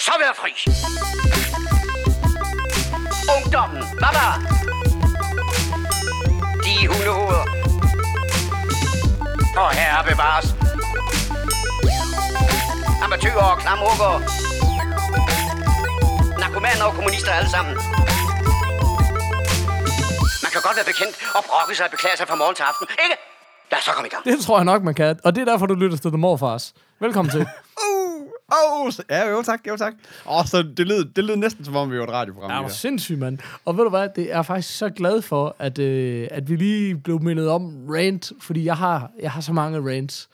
så være fri. Ungdommen, baba. De hundehoveder. Og herre bevares. Amatøger og klamrukker. Narkomaner og kommunister alle sammen. Man kan godt være bekendt og brokke sig og beklage sig fra morgen til aften, ikke? Lad os så komme i gang. Det tror jeg nok, man kan. Og det er derfor, du lytter til The Morfars. Velkommen til. Åh, oh, ja, jo tak, jo tak. Åh, oh, så det lød, det lød næsten som om, vi var et radioprogram. Ja, der. sindssygt, mand. Og ved du hvad, det er jeg faktisk så glad for, at, øh, at vi lige blev mindet om rant, fordi jeg har, jeg har så mange rants.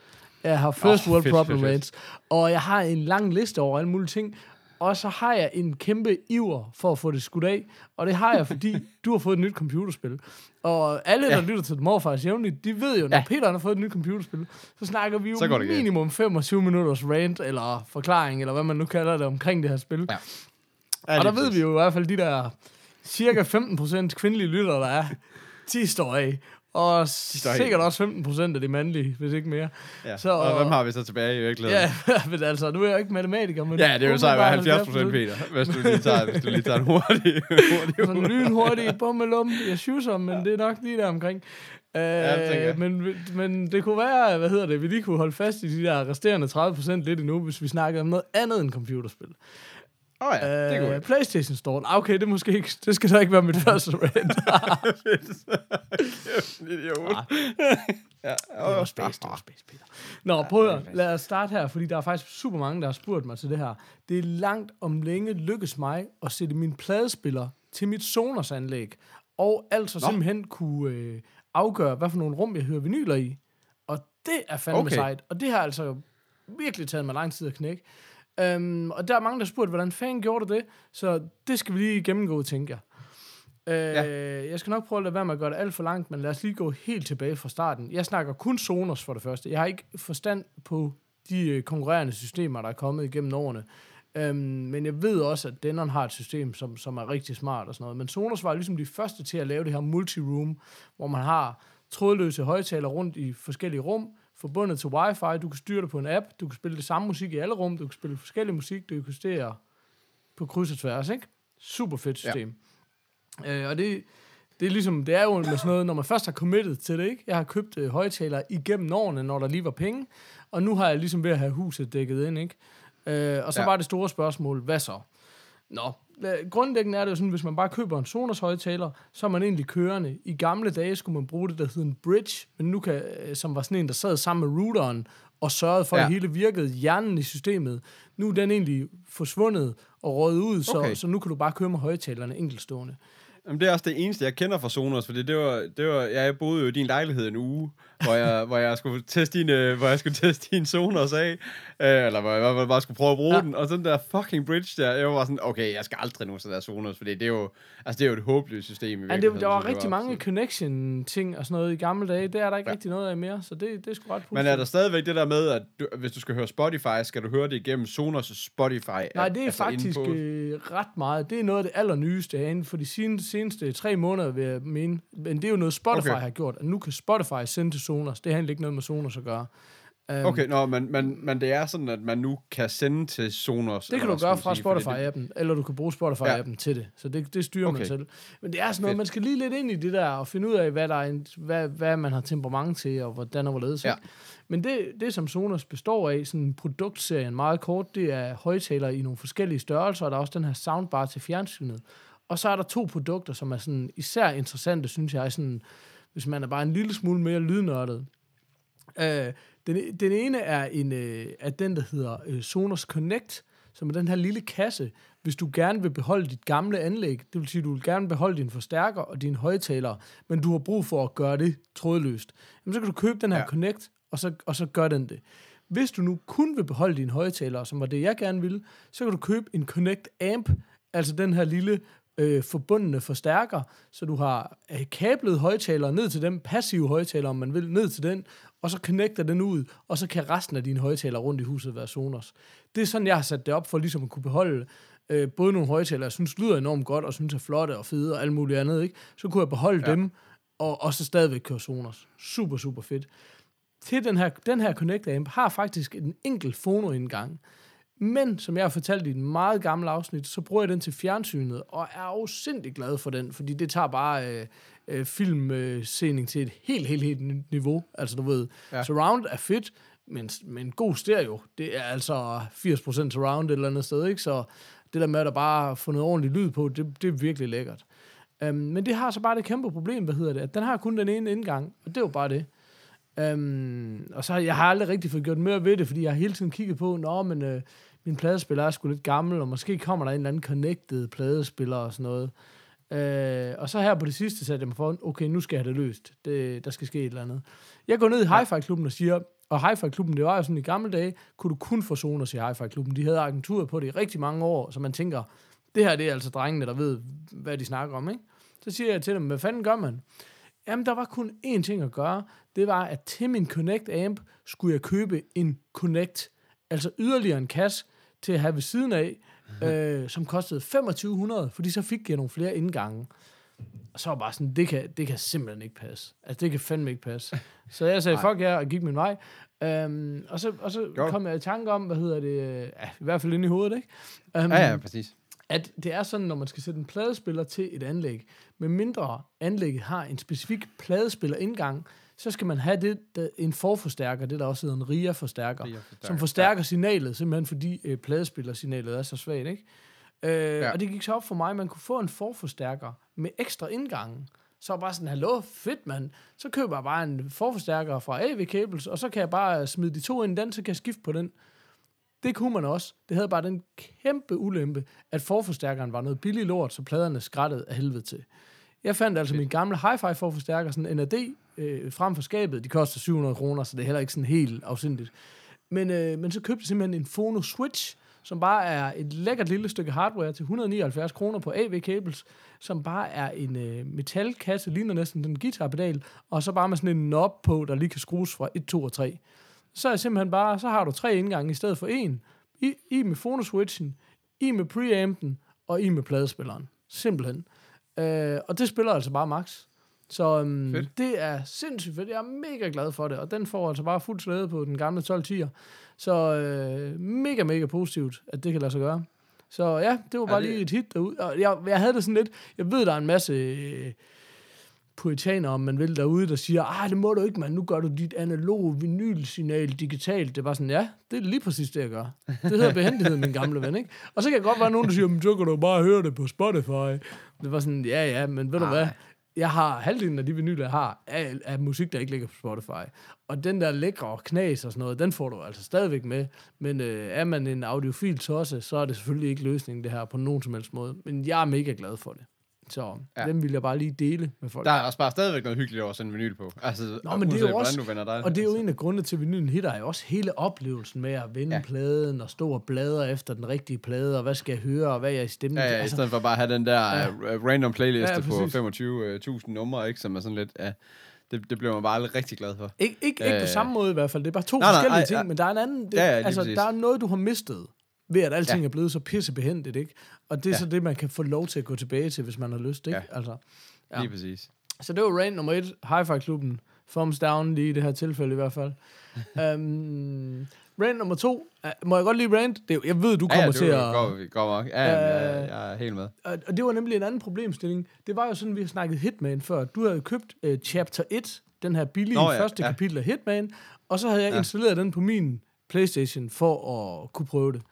Jeg har first Åh, world fedt, problem fedt, fedt. rants, og jeg har en lang liste over alle mulige ting, og så har jeg en kæmpe iver for at få det skudt af, og det har jeg, fordi du har fået et nyt computerspil. Og alle, der Ja. lytter til Morfars jævnligt, de ved jo, når Ja. Peter har fået et nyt computerspil, så snakker vi jo Så minimum 25 minutters rant, eller forklaring, eller hvad man nu kalder det, omkring det her spil. Ja. Og der ved vi jo i hvert fald, de der cirka 15% kvindelige lyttere, der er, de står af. Og sikkert også 15% af de mandlige, hvis ikke mere. Ja. Så- Så, og hvem har vi så tilbage i virkeligheden? Ja, men altså, nu er jeg jo ikke matematiker, men... Ja, det vil så være umiddelbart 70 procent, Peter, hvis du lige tager, hvis du lige tager en hurtig, hurtig Sådan lynhurtigt, bummelum, jeg syser, men det er nok lige der omkring. Tænker jeg. men, men det kunne være, hvad hedder det, vi lige kunne holde fast i de der resterende 30% lidt endnu, hvis vi snakkede om noget andet end computerspil. Åh oh, ja, det er Øh, godt. PlayStation Store. Ah, Okay, det, er måske ikke, det skal da ikke være mit første rant. Idiot. ja, Det var space, det var space, Peter. Nå, prøv at lad os starte her, fordi der er faktisk super mange, der har spurgt mig til det her. Det er langt om længe lykkes mig at sætte min pladespiller til mit Sonos-anlæg, og altså Nå. simpelthen kunne øh, afgøre, hvad for nogle rum, jeg hører vinyler i. Og det er fandme. Okay. sejt, og det har altså virkelig taget mig lang tid at knække. Um, og der er mange, der har spurgt, hvordan fanden gjorde du det? Så det skal vi lige gennemgå, tænker jeg. Øh, ja. Jeg skal nok prøve at lade være med at gøre det alt for langt, men lad os lige gå helt tilbage fra starten. Jeg snakker kun Sonos for det første. Jeg har ikke forstand på de øh, konkurrerende systemer, der er kommet igennem årene. Øhm, men jeg ved også, at Denon har et system, som, som er rigtig smart og sådan noget. Men Sonos var ligesom de første til at lave det her multiroom, hvor man har trådløse højtaler rundt i forskellige rum, forbundet til wifi. Du kan styre det på en app. Du kan spille det samme musik i alle rum. Du kan spille forskellig musik. Du kan justere på kryds og tværs, ikke? Super fedt system. Ja. Øh, og det, det er ligesom, det er jo med sådan noget, når man først har committed til det, ikke? Jeg har købt øh, højtalere igennem årene, når der lige var penge, og nu har jeg ligesom ved at have huset dækket ind, ikke? Øh, og så ja. Var det store spørgsmål, hvad så? Nå, grundlæggende er det jo sådan, hvis man bare køber en Sonos højtaler, så er man egentlig kørende. I gamle dage skulle man bruge det, der hed en bridge, men nu kan, øh, som var sådan en, der sad sammen med routeren og sørgede for, ja. at hele virkede, hjernen i systemet. Nu er den egentlig forsvundet og røget ud, så, Okay. så nu kan du bare køre med højtalerne enkeltstående. Jamen, det er også det eneste, jeg kender fra Sonos, fordi det var, det var, jeg boede jo i din lejlighed en uge, hvor jeg, hvor jeg skulle teste din, øh, hvor jeg skulle teste din Sonos af, øh, eller hvor jeg, hvor jeg bare skulle prøve at bruge Ja. den, og sådan der fucking bridge der, jeg var sådan, okay, jeg skal aldrig nogensinde have Sonos, fordi det er jo, altså det er jo et håbløst system i Ja, det, der var rigtig mange så- connection-ting og sådan noget i gamle dage. Det er der ikke ja. Rigtig noget af mere, så det, det er sgu ret Men er der stadigvæk det der med, at du, hvis du skal høre Spotify, skal du høre det igennem Sonos' Spotify? Nej, det er altså faktisk øh, ret meget. Det er noget af det allernyeste herinde for de seneste, seneste tre måneder, vil jeg mene. Men det er jo noget, Spotify. Okay. har gjort. At nu kan Spotify sende til Sonos. Det har egentlig ikke noget med Sonos at gøre. Um, Okay, nå, men, men, men det er sådan, at man nu kan sende til Sonos. Det kan du gøre fra fordi det- Spotify-appen, eller du kan bruge Spotify-appen ja. til det. Så det, det styrer okay. man selv. Men det er sådan noget, Fedt. man skal lige lidt ind i det der, og finde ud af, hvad, der er en, hvad, hvad man har temperament til, og hvordan og hvorledes. Ja. Men det, det, som Sonos består af, sådan produktserien meget kort, det er højtalere i nogle forskellige størrelser, og der er også den her soundbar til fjernsynet. Og så er der to produkter, som er sådan især interessante, synes jeg, sådan, hvis man er bare en lille smule mere lydnørdet. Øh, den, den ene er en øh, er den, der hedder øh, Sonos Connect, som er den her lille kasse, hvis du gerne vil beholde dit gamle anlæg, det vil sige, du vil gerne beholde din forstærker og dine højtalere, men du har brug for at gøre det trådløst, jamen så kan du købe den her. Ja. Connect, og så, og så gør den det. Hvis du nu kun vil beholde dine højtalere, som var det, jeg gerne ville, så kan du købe en Connect Amp, altså den her lille øh, forbundne forstærker, så du har øh, kablet højtalere ned til den, passive højtalere, om man vil, ned til den, og så connecter den ud, og så kan resten af dine højtalere rundt i huset være Sonos. Det er sådan, jeg har sat det op for ligesom at kunne beholde øh, både nogle højtalere, jeg synes lyder enormt godt, og synes er flotte og fede og alt muligt andet, ikke? så kunne jeg beholde ja. Dem, og, og så stadigvæk køre Sonos. Super, super fedt. Til den her, den her Connect Amp har faktisk en enkelt fonoindgang, Men, som jeg har fortalt i et meget gammelt afsnit, så bruger jeg den til fjernsynet, og er afsindig glad for den, fordi det tager bare øh, øh, filmscening til et helt, helt, helt nyt niveau. Altså, du ved, ja. Surround er fedt, men, men god stereo, det er altså 80% surround et eller andet sted, ikke? Så det der med, at der bare får noget ordentligt lyd på, det, det er virkelig lækkert. Um, men det har så bare det kæmpe problem, hvad hedder det, at den har kun den ene indgang, og det er jo bare det. Um, og så har jeg har aldrig rigtig fået gjort mere ved det, fordi jeg har hele tiden kigget på, nå, men øh, min pladespiller er sgu lidt gammel, og måske kommer der en eller anden connected pladespiller og sådan noget. Øh, og så her på det sidste satte jeg mig for, okay, nu skal jeg have det løst. Det, der skal ske et eller andet. Jeg går ned i Hi-Fi-klubben og siger, og Hi-Fi-klubben, det var jo sådan i gamle dage, kunne du kun få Sonos i Hi-Fi-klubben. De havde agenturet på det i rigtig mange år, så man tænker, det her det er altså drengene, der ved, hvad de snakker om, ikke? Så siger jeg til dem, hvad fanden gør man? Jamen, der var kun én ting at gøre. Det var, at til min Connect Amp skulle jeg købe en Connect, altså yderligere en kasse til at have ved siden af, øh, som kostede 2500, fordi så fik jeg nogle flere indgange. Og så var bare sådan, det kan, det kan simpelthen ikke passe. Altså, det kan fandme ikke passe. Så jeg sagde, fuck jer, og gik min vej. Um, og så, og så kom jeg i tanke om, hvad hedder det, ja, i hvert fald inde i hovedet, ikke? Um, Ja, ja, præcis. at det er sådan, når man skal sætte en pladespiller til et anlæg, med mindre anlægget har en specifik pladespiller indgang, så skal man have det, der, en forforstærker, det der også hedder en RIA-forstærker, RIA-forstærker, som forstærker signalet, simpelthen fordi øh, pladespillersignalet er så svagt, ikke? Øh, ja. Og det gik så op for mig, at man kunne få en forforstærker med ekstra indgange. Så var bare sådan, hallo, fedt mand. Så køber jeg bare en forforstærker fra AV Cables, og så kan jeg bare smide de to ind i den, så kan jeg skifte på den. Det kunne man også. Det havde bare den kæmpe ulempe, at forforstærkeren var noget billig lort, så pladerne skrættede af helvede til. Jeg fandt altså min gamle hi-fi forforstærker, sådan en NAD, øh, frem for skabet. De koster 700 kroner, så det er heller ikke sådan helt afsindigt. Men, øh, men så købte jeg simpelthen en Phono Switch, som bare er et lækkert lille stykke hardware til 179 kroner på AV Cables, som bare er en øh, metalkasse, ligner næsten den guitarpedal, og så bare med sådan en knob på, der lige kan skrues fra 1, 2 og 3. Så er simpelthen bare, så har du tre indgange i stedet for en. I, i med Phono Switchen, i med preampen, og i med pladespilleren. Simpelthen. Øh, og det spiller altså bare max. Så Fedt. det er sindssygt fedt. Jeg er mega glad for det, og den får altså bare fuld slæde på den gamle 1210'er. Så øh, mega, mega positivt, at det kan lade sig gøre. Så ja, det var bare det- lige et hit derude. Og jeg, jeg havde det sådan lidt, jeg ved, der er en masse øh, puritaner, om man vil, derude, der siger, ah, det må du ikke, man. Nu gør du dit analoge vinylsignal digitalt. Det var sådan, ja, det er lige præcis det, jeg gør. Det hedder behændighed, min gamle ven, ikke? Og så kan jeg godt være nogen, der siger, "Men så kan du bare høre det på Spotify. Det var sådan, ja, ja, men ved du hvad? Jeg har halvdelen af de vinyler, jeg har, er, er musik, der ikke ligger på Spotify. Og den der lækre knas og sådan noget, den får du altså stadigvæk med. Men øh, er man en audiofil tosse, så er det selvfølgelig ikke løsningen, det her, på nogen som helst måde. Men jeg er mega glad for det. Så ja. Den vil jeg bare lige dele med folk. Der er også bare stadigvæk noget hyggeligt over at sende vinyl på. Altså, Nå, men det er jo også, du vender dig. og det er jo en af grundene til, at vinylen hitter, er jo også hele oplevelsen med at vende ja. Pladen og stå og bladre efter den rigtige plade, og hvad skal jeg høre, og hvad er jeg i stemmen Ja, til. ja, i stedet for bare at have den der Ja. ja. random playliste Ja, ja, på 25.000 numre, ikke, som er sådan lidt... Ja, det, det bliver man bare aldrig rigtig glad for. Ikke, ikke, ikke på Øh. samme måde i hvert fald. Det er bare to Nej, nej, forskellige ej, ting, ja. men der er en anden... Det, Ja, ja, altså, præcis. der er noget, du har mistet ved, at alting ja. Ja. er blevet så pissebehendigt, ikke? Og det er ja. Ja. så det, man kan få lov til at gå tilbage til, hvis man har lyst, ikke? Ja. Altså, Ja. Ja. Lige præcis. så det var rant nummer et. Hi-Fi-klubben. Thumbs down lige i det her tilfælde i hvert fald. um, rant nummer to. Uh, må jeg godt lige rant? Det, jeg ved, du Ja, kommer ja, til det at... går, går nok. Ja, ja, Øh, jeg, jeg er helt med. Og og det var nemlig en anden problemstilling. Det var jo sådan, vi har snakket Hitman før. Du havde købt uh, Chapter 1, den her billige Nå, ja, ja, første ja. ja. kapitel af Hitman, og så havde jeg ja. Ja. installeret den på min Playstation for at kunne prøve det.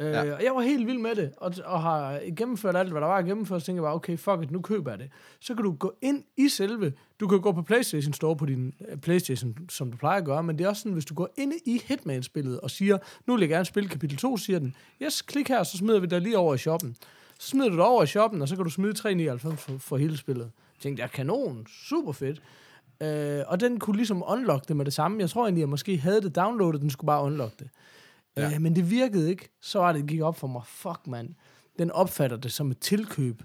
Uh, ja. Og jeg var helt vild med det, og, og har gennemført alt, hvad der var at gennemføre, så tænkte jeg bare, okay, fuck it, nu køber jeg det. Så kan du gå ind i selve, du kan gå på Playstation Store på din uh, Playstation, som du plejer at gøre, men det er også sådan, hvis du går ind i Hitman-spillet og siger, nu vil jeg gerne spille kapitel 2, siger den, yes, klik her, så smider vi dig lige over i shoppen. Så smider du det over i shoppen, og så kan du smide 3,99 for, for hele spillet. Jeg tænkte, jeg kanon, super fedt. Øh, og den kunne ligesom unlock det med det samme. Jeg tror egentlig, jeg måske havde det downloadet, den skulle bare unlock det. Ja. Øh, men det virkede ikke. Så var det, det gik op for mig. Fuck, mand. Den opfatter det som et tilkøb.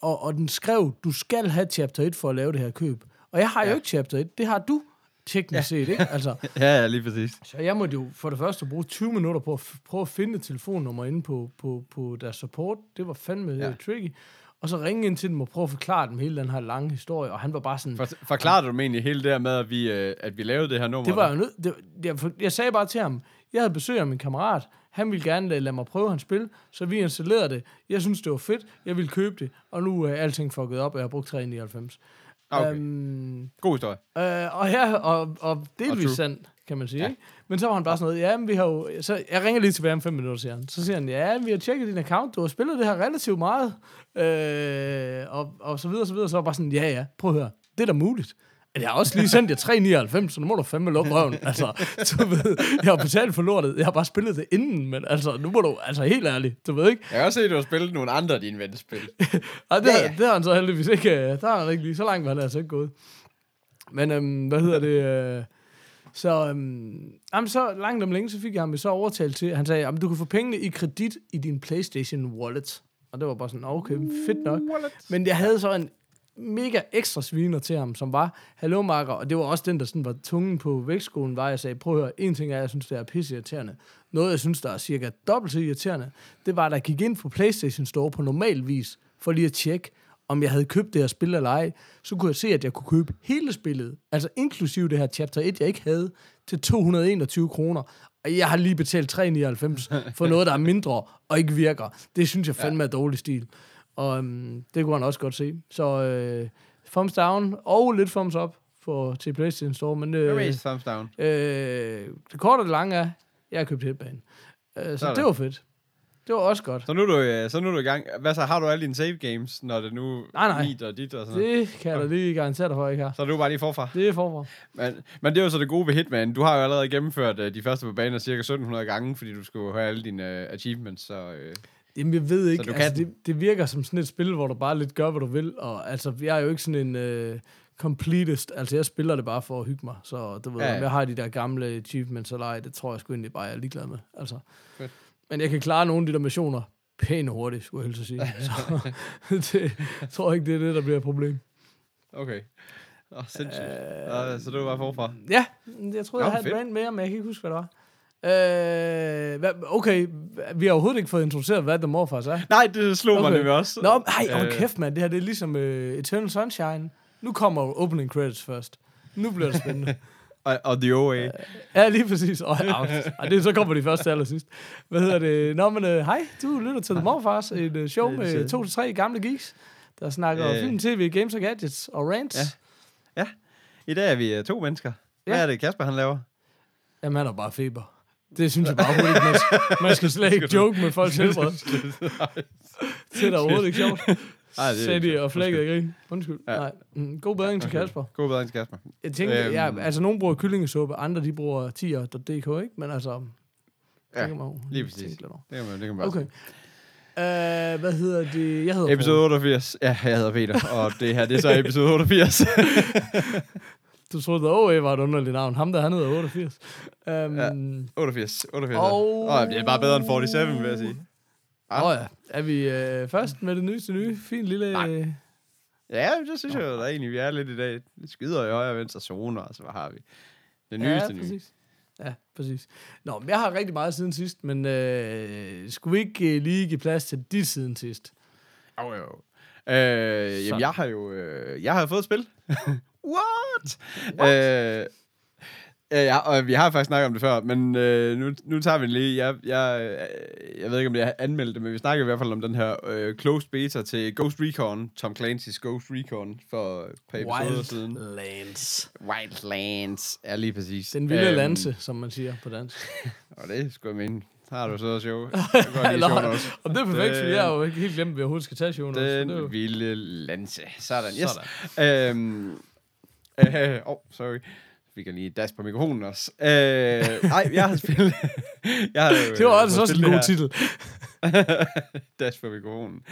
Og, og den skrev, du skal have chapter 1 for at lave det her køb. Og jeg har ja. jo ikke chapter 1. Det har du teknisk ja. set, ikke? Altså, Ja, ja, lige præcis. så jeg måtte jo for det første bruge 20 minutter på at prøve at finde et telefonnummer inde på, på, på deres support. Det var fandme ja. Ja. tricky. Og så ringe ind til dem og prøve at forklare dem hele den her lange historie. Og han var bare sådan... For, forklarer du dem egentlig hele det her med, at vi, øh, at vi lavede det her nummer? Det var der? jo nød, det, jeg, jeg sagde bare til ham, jeg havde besøg af min kammerat, Han ville gerne lade, lade mig prøve hans spil, så vi installerede det. Jeg synes, det var fedt. Jeg ville købe det, og nu er alting fucket op, og jeg har brugt 399. Okay. Øhm, God historie. Øh, og ja, og, og delvis true. sandt, kan man sige. Ja. Ikke? Men så var han bare sådan noget, ja, men vi har jo... Så jeg ringer lige tilbage om fem minutter, siger han. Så siger han, ja, vi har tjekket din account, du har spillet det her relativt meget, øh, og, og så videre, så videre. Så var bare sådan, ja, ja, prøv at høre, det er da muligt. Men Jeg har også lige sendt jer 399, så nu må du fandme lukke røven. Altså, du ved, jeg har betalt for lortet. Jeg har bare spillet det inden, men altså, nu må du, altså helt ærligt, du ved ikke. Jeg har også set, at du har spillet nogle andre af dine vennespil. Ej, det, ja, ja. det har han så heldigvis ikke. øh, Der har han ikke lige. Så langt var han altså ikke gået. Men øhm, hvad hedder det? Øh, så, øhm, jamen, så langt om længe, så fik jeg ham så overtalt til, han sagde, at du kan få pengene i kredit i din PlayStation Wallet. Og det var bare sådan, okay, fedt nok. Men jeg havde så en mega ekstra sviner til ham, som var, hallo Marker, og det var også den, der sådan var tungen på vægtskolen, var, jeg sagde, prøv at høre, en ting er, jeg synes, det er pisse irriterende. Noget, jeg synes, der er cirka dobbelt så irriterende, det var, at jeg gik ind på PlayStation Store på normal vis, for lige at tjekke, om jeg havde købt det her spil eller ej, så kunne jeg se, at jeg kunne købe hele spillet, altså inklusive det her chapter 1, jeg ikke havde, til 221 kroner. Og jeg har lige betalt 399 for noget, der er mindre og ikke virker. Det synes jeg fandme er dårlig stil. Og øhm, det kunne han også godt se. Så øh, thumbs down og lidt thumbs up for, til PlayStation Store. Men øh, Raise thumbs down. øh, det korte og det lange er, jeg har købt Headbane. Øh, så Sådan. det var fedt. Det var også godt. Så nu, er du, øh, så nu er du i gang. Hvad så, har du alle dine save games, når det nu Nej, nej. mit og dit og sådan noget? Det kan jeg da lige garantere dig for, ikke har. Så er du bare lige forfra. Det er forfra. Men, men det er jo så det gode ved Hitman. Du har jo allerede gennemført uh, de første på banen cirka 1700 gange, fordi du skulle have alle dine uh, achievements. Så, uh, Jamen, jeg ved ikke. du altså, kan det, det virker som sådan et spil, hvor du bare lidt gør, hvad du vil. Og altså, jeg er jo ikke sådan en øh, completist. Altså, jeg spiller det bare for at hygge mig. Så du ved, Ja, ja, ja. om jeg har de der gamle achievements eller ej, det tror jeg sgu egentlig bare, jeg er ligeglad med. Altså. Fedt. Men jeg kan klare nogle af de der missioner pænt hurtigt, skulle jeg helst sige. Så det, jeg tror ikke, det er det, der bliver et problem. okay. Åh, oh, sindssygt. Uh, så du er bare forfra. Ja, jeg troede, Nå, jeg havde fedt. et rant mere, men jeg kan ikke huske, hvad det var. Øh, okay, vi har overhovedet ikke fået introduceret, hvad The Morfars er. Nej, det slog okay. mig nemlig også. Nå, nej, hold Øh. kæft, mand. Det her det er ligesom uh, Eternal Sunshine. Nu kommer opening credits først. Nu bliver det spændende. Og, og The OA. ja, lige præcis. Og, og, og det, så kommer de først til allersidst. Hvad hedder det? Nå, men uh, hej, du lytter til The Morfars, et uh, show er med to til tre gamle geeks, der snakker Øh. film, tv, games og gadgets og rants. Ja. I dag er vi uh, to mennesker. Hvad Ja. er det, Kasper han laver? Jamen, han har bare feber. Det synes jeg bare ikke. Man skal, man skal slet ikke joke med folks helbred. Det er da overhovedet ikke sjovt. Ej, det Sagde ikke de og flækkede grin. Undskyld. Ja. Nej. Mm, god bedring til Kasper. God bedring til Kasper. Jeg tænker, Øhm. ja, altså nogen bruger kyllingesuppe, andre de bruger tier.dk, ikke? Men altså, Ja, tænker man jo lige præcis. Det kan man, det kan man Okay. Uh, hvad hedder det? Jeg hedder Episode 88. Ja, jeg hedder Peter, og det her, det er så episode 88. Paul. Du troede, at OA var et underligt navn. Ham der, han hedder 88. Um, Ja. ja. 88. 88. Og- Og det er bare bedre end 47, vil jeg sige. Åh oh, ja. Er vi uh, først med det nyeste nye? Fin lille... Nej. øh, Ja, det synes jeg da egentlig, vi er lidt i dag. Lidt skyder i højre og venstre zoner, altså hvad har vi? Det nyeste ja, nye. præcis. Ja, præcis. Nå, men jeg har rigtig meget siden sidst, men øh, skulle vi ikke øh, lige give plads til dit siden sidst? Jo, jo. Øh, jamen, jeg har jo øh, jeg har fået et spil. What? What? Øh, Ja, og vi har faktisk snakket om det før, men øh, nu, nu tager vi det lige. Jeg, jeg, øh, jeg ved ikke, om det er anmeldt det, men vi snakker i hvert fald om den her øh, closed beta til Ghost Recon, Tom Clancy's Ghost Recon, for et par episoder siden. Wildlands. Wildlands. Ja, lige præcis. Den vilde Øhm, lanse, som man siger på dansk. Og det skulle jeg mene. Har du så? Jeg notes. Om det er perfekt, Den- fordi jeg har jo ikke helt glemt, at vi overhovedet skal tage show notes, så det er jo- Den vilde lanse. Sådan, yes. Sådan. Øhm, øh, oh, sorry. Vi kan lige dash på mikrofonen også. Øh, nej, jeg har spillet... jeg har, jo, Det var øh, fået også en god titel. Dash på mikrofonen.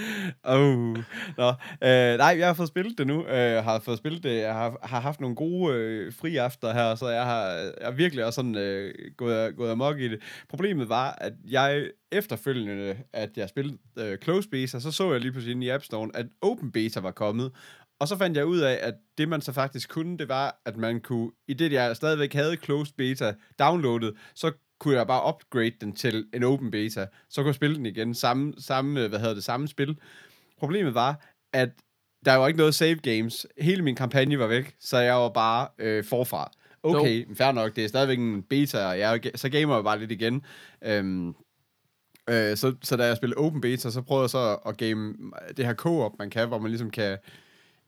Oh. Nå, øh, nej, jeg har fået spillet det nu. Øh, har fået spillet det. Jeg har, har haft nogle gode øh, fri aftener her, så jeg har, jeg har virkelig også sådan øh, gået, gået amok i det. Problemet var, at jeg efterfølgende, at jeg spillede øh, close beta, så så jeg lige pludselig i App Store, at open beta var kommet. Og så fandt jeg ud af, at det man så faktisk kunne, det var, at man kunne, i det jeg stadigvæk havde closed beta downloadet, så kunne jeg bare upgrade den til en open beta, så kunne jeg spille den igen, samme, samme hvad hedder det, samme spil. Problemet var, at der var ikke noget save games. Hele min kampagne var væk, så jeg var bare øh, forfra. Okay, fair nok, det er stadigvæk en beta, og jeg, så gamer jeg bare lidt igen. Øhm, Øh, så, så da jeg spillede Open Beta, så prøvede jeg så at game det her co-op, man kan, hvor man ligesom kan,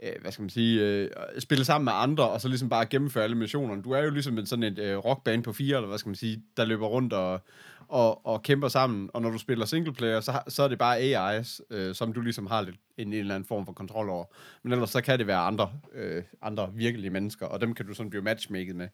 øh, hvad skal man sige, øh, spille sammen med andre, og så ligesom bare gennemføre alle missionerne. Du er jo ligesom en sådan et øh, rockband på fire, eller hvad skal man sige, der løber rundt og, og, og kæmper sammen. Og når du spiller singleplayer, så, så er det bare AI's, øh, som du ligesom har lidt en, en eller anden form for kontrol over. Men ellers så kan det være andre, øh, andre virkelige mennesker, og dem kan du sådan blive matchmaket med.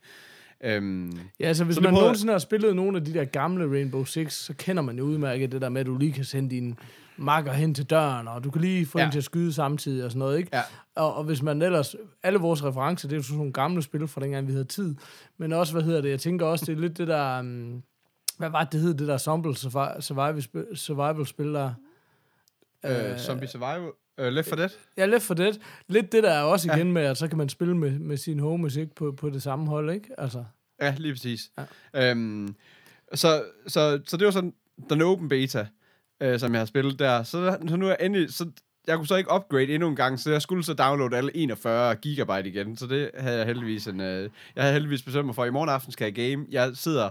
Øhm, Ja, altså hvis Så man prøver- nogensinde har spillet nogle af de der gamle Rainbow Six, så kender man jo udmærket det der med, at du lige kan sende din makker hen til døren, og du kan lige få ja. En til at skyde samtidig og sådan noget, ikke? Ja. Og, og hvis man ellers, alle vores referencer, det er jo sådan nogle gamle spil fra dengang, vi havde tid, men også, hvad hedder det, jeg tænker også, det er lidt det der, um, hvad var det, det hed, det der Zombie survi- survival, der? øh, Zombie Survival, øh, Left 4 Dead. Ja, lidt for det. Lidt det der er også Ja. igen med, at så kan man spille med, med sin homies, ikke? På, på det samme hold, ikke? Altså, Ja, lige præcis. Ja. Øhm, så, så, så det var sådan den open beta, øh, som jeg har spillet der. Så, så nu er jeg endelig... Så jeg kunne så ikke upgrade endnu en gang, så jeg skulle så downloade alle 41 gigabyte igen. Så det havde jeg heldigvis en... Øh, jeg havde heldigvis bestemt mig for, i morgen aften skal jeg game. Jeg sidder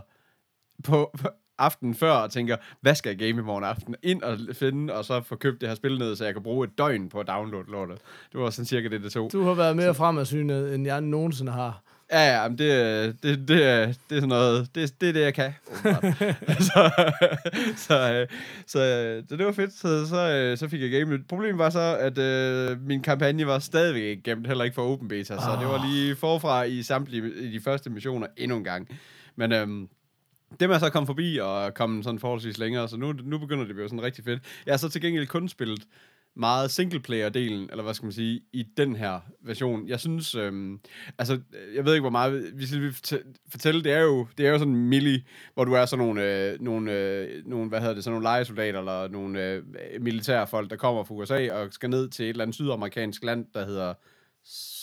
på aftenen før og tænker, hvad skal jeg game i morgen aften? Ind og finde, og så få købt det her spil ned, så jeg kan bruge et døgn på at downloade lortet. Det var sådan cirka det, det tog. du har været mere fremadsynet, end jeg nogensinde har. Ja, ja, men det, det, det, er- det er sådan noget, det, det er det, jeg kan. åbenbart. så, så, øh, så, øh, så det var fedt, så, så, øh, så fik jeg game. Problemet var så, at øh, min kampagne var stadigvæk ikke gemt, heller ikke for open beta, så det var lige forfra i samtlige i de første missioner endnu en gang. Men øhm, det er så kommet forbi og kommet sådan forholdsvis længere, så nu, nu begynder det at blive sådan rigtig fedt. Jeg har så til gengæld kun spillet meget singleplayer-delen, eller hvad skal man sige, i den her version. Jeg synes, øhm, altså, jeg ved ikke, hvor meget vi skal fortælle, det er jo, det er jo sådan en milli, hvor du er sådan nogle, øh, nogle, øh, nogle hvad hedder det, sådan nogle legesoldater, eller nogle øh, militære folk, der kommer fra USA og skal ned til et eller andet sydamerikansk land, der hedder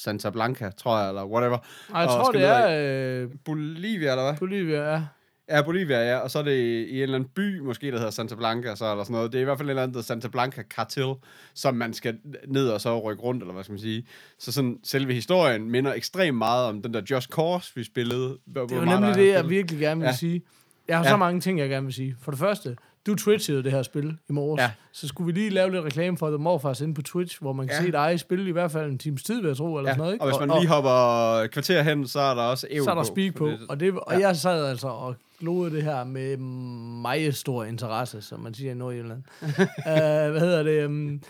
Santa Blanca, tror jeg, eller whatever. Ej, jeg tror, det er øh, Bolivia, eller hvad? Bolivia, ja. Ja, Bolivia, ja. Og så er det i en eller anden by, måske, der hedder Santa Blanca, så, eller sådan noget. Det er i hvert fald en eller anden, Santa Blanca Cartel, som man skal ned og så rykke rundt, eller hvad skal man sige. Så sådan, selve historien minder ekstremt meget om den der Just Cause, vi spillede. Det er nemlig det, jeg virkelig gerne vil Ja. sige. Jeg har ja. så mange ting, jeg gerne vil sige. For det første, du twitchede det her spil i morges. Ja. Så skulle vi lige lave lidt reklame for The Morfars inde på Twitch, hvor man kan Ja. se dig spille i hvert fald en times tid, vil jeg tro, eller Ja, sådan noget. Ikke? og hvis man lige hopper kvarter hen, så er der også EU så er der på. speak på. Det- Og, det, og ja. ja. jeg sad altså og glodede det her med meget stor interesse, som man siger i Nordjylland. uh, hvad hedder det? Um,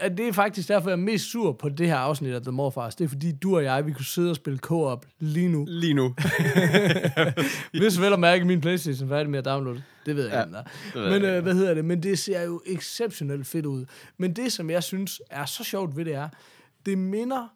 og det er faktisk derfor, jeg er mest sur på det her afsnit af The Morfars. Det er fordi, du og jeg, vi kunne sidde og spille co-op lige nu. Lige nu. Hvis vel at mærke, min Playstation færdig med at downloade. Det ved jeg Ja, ikke, ved Men øh, hvad hedder det? Men det ser jo exceptionelt fedt ud. Men det, som jeg synes er så sjovt ved det er, det minder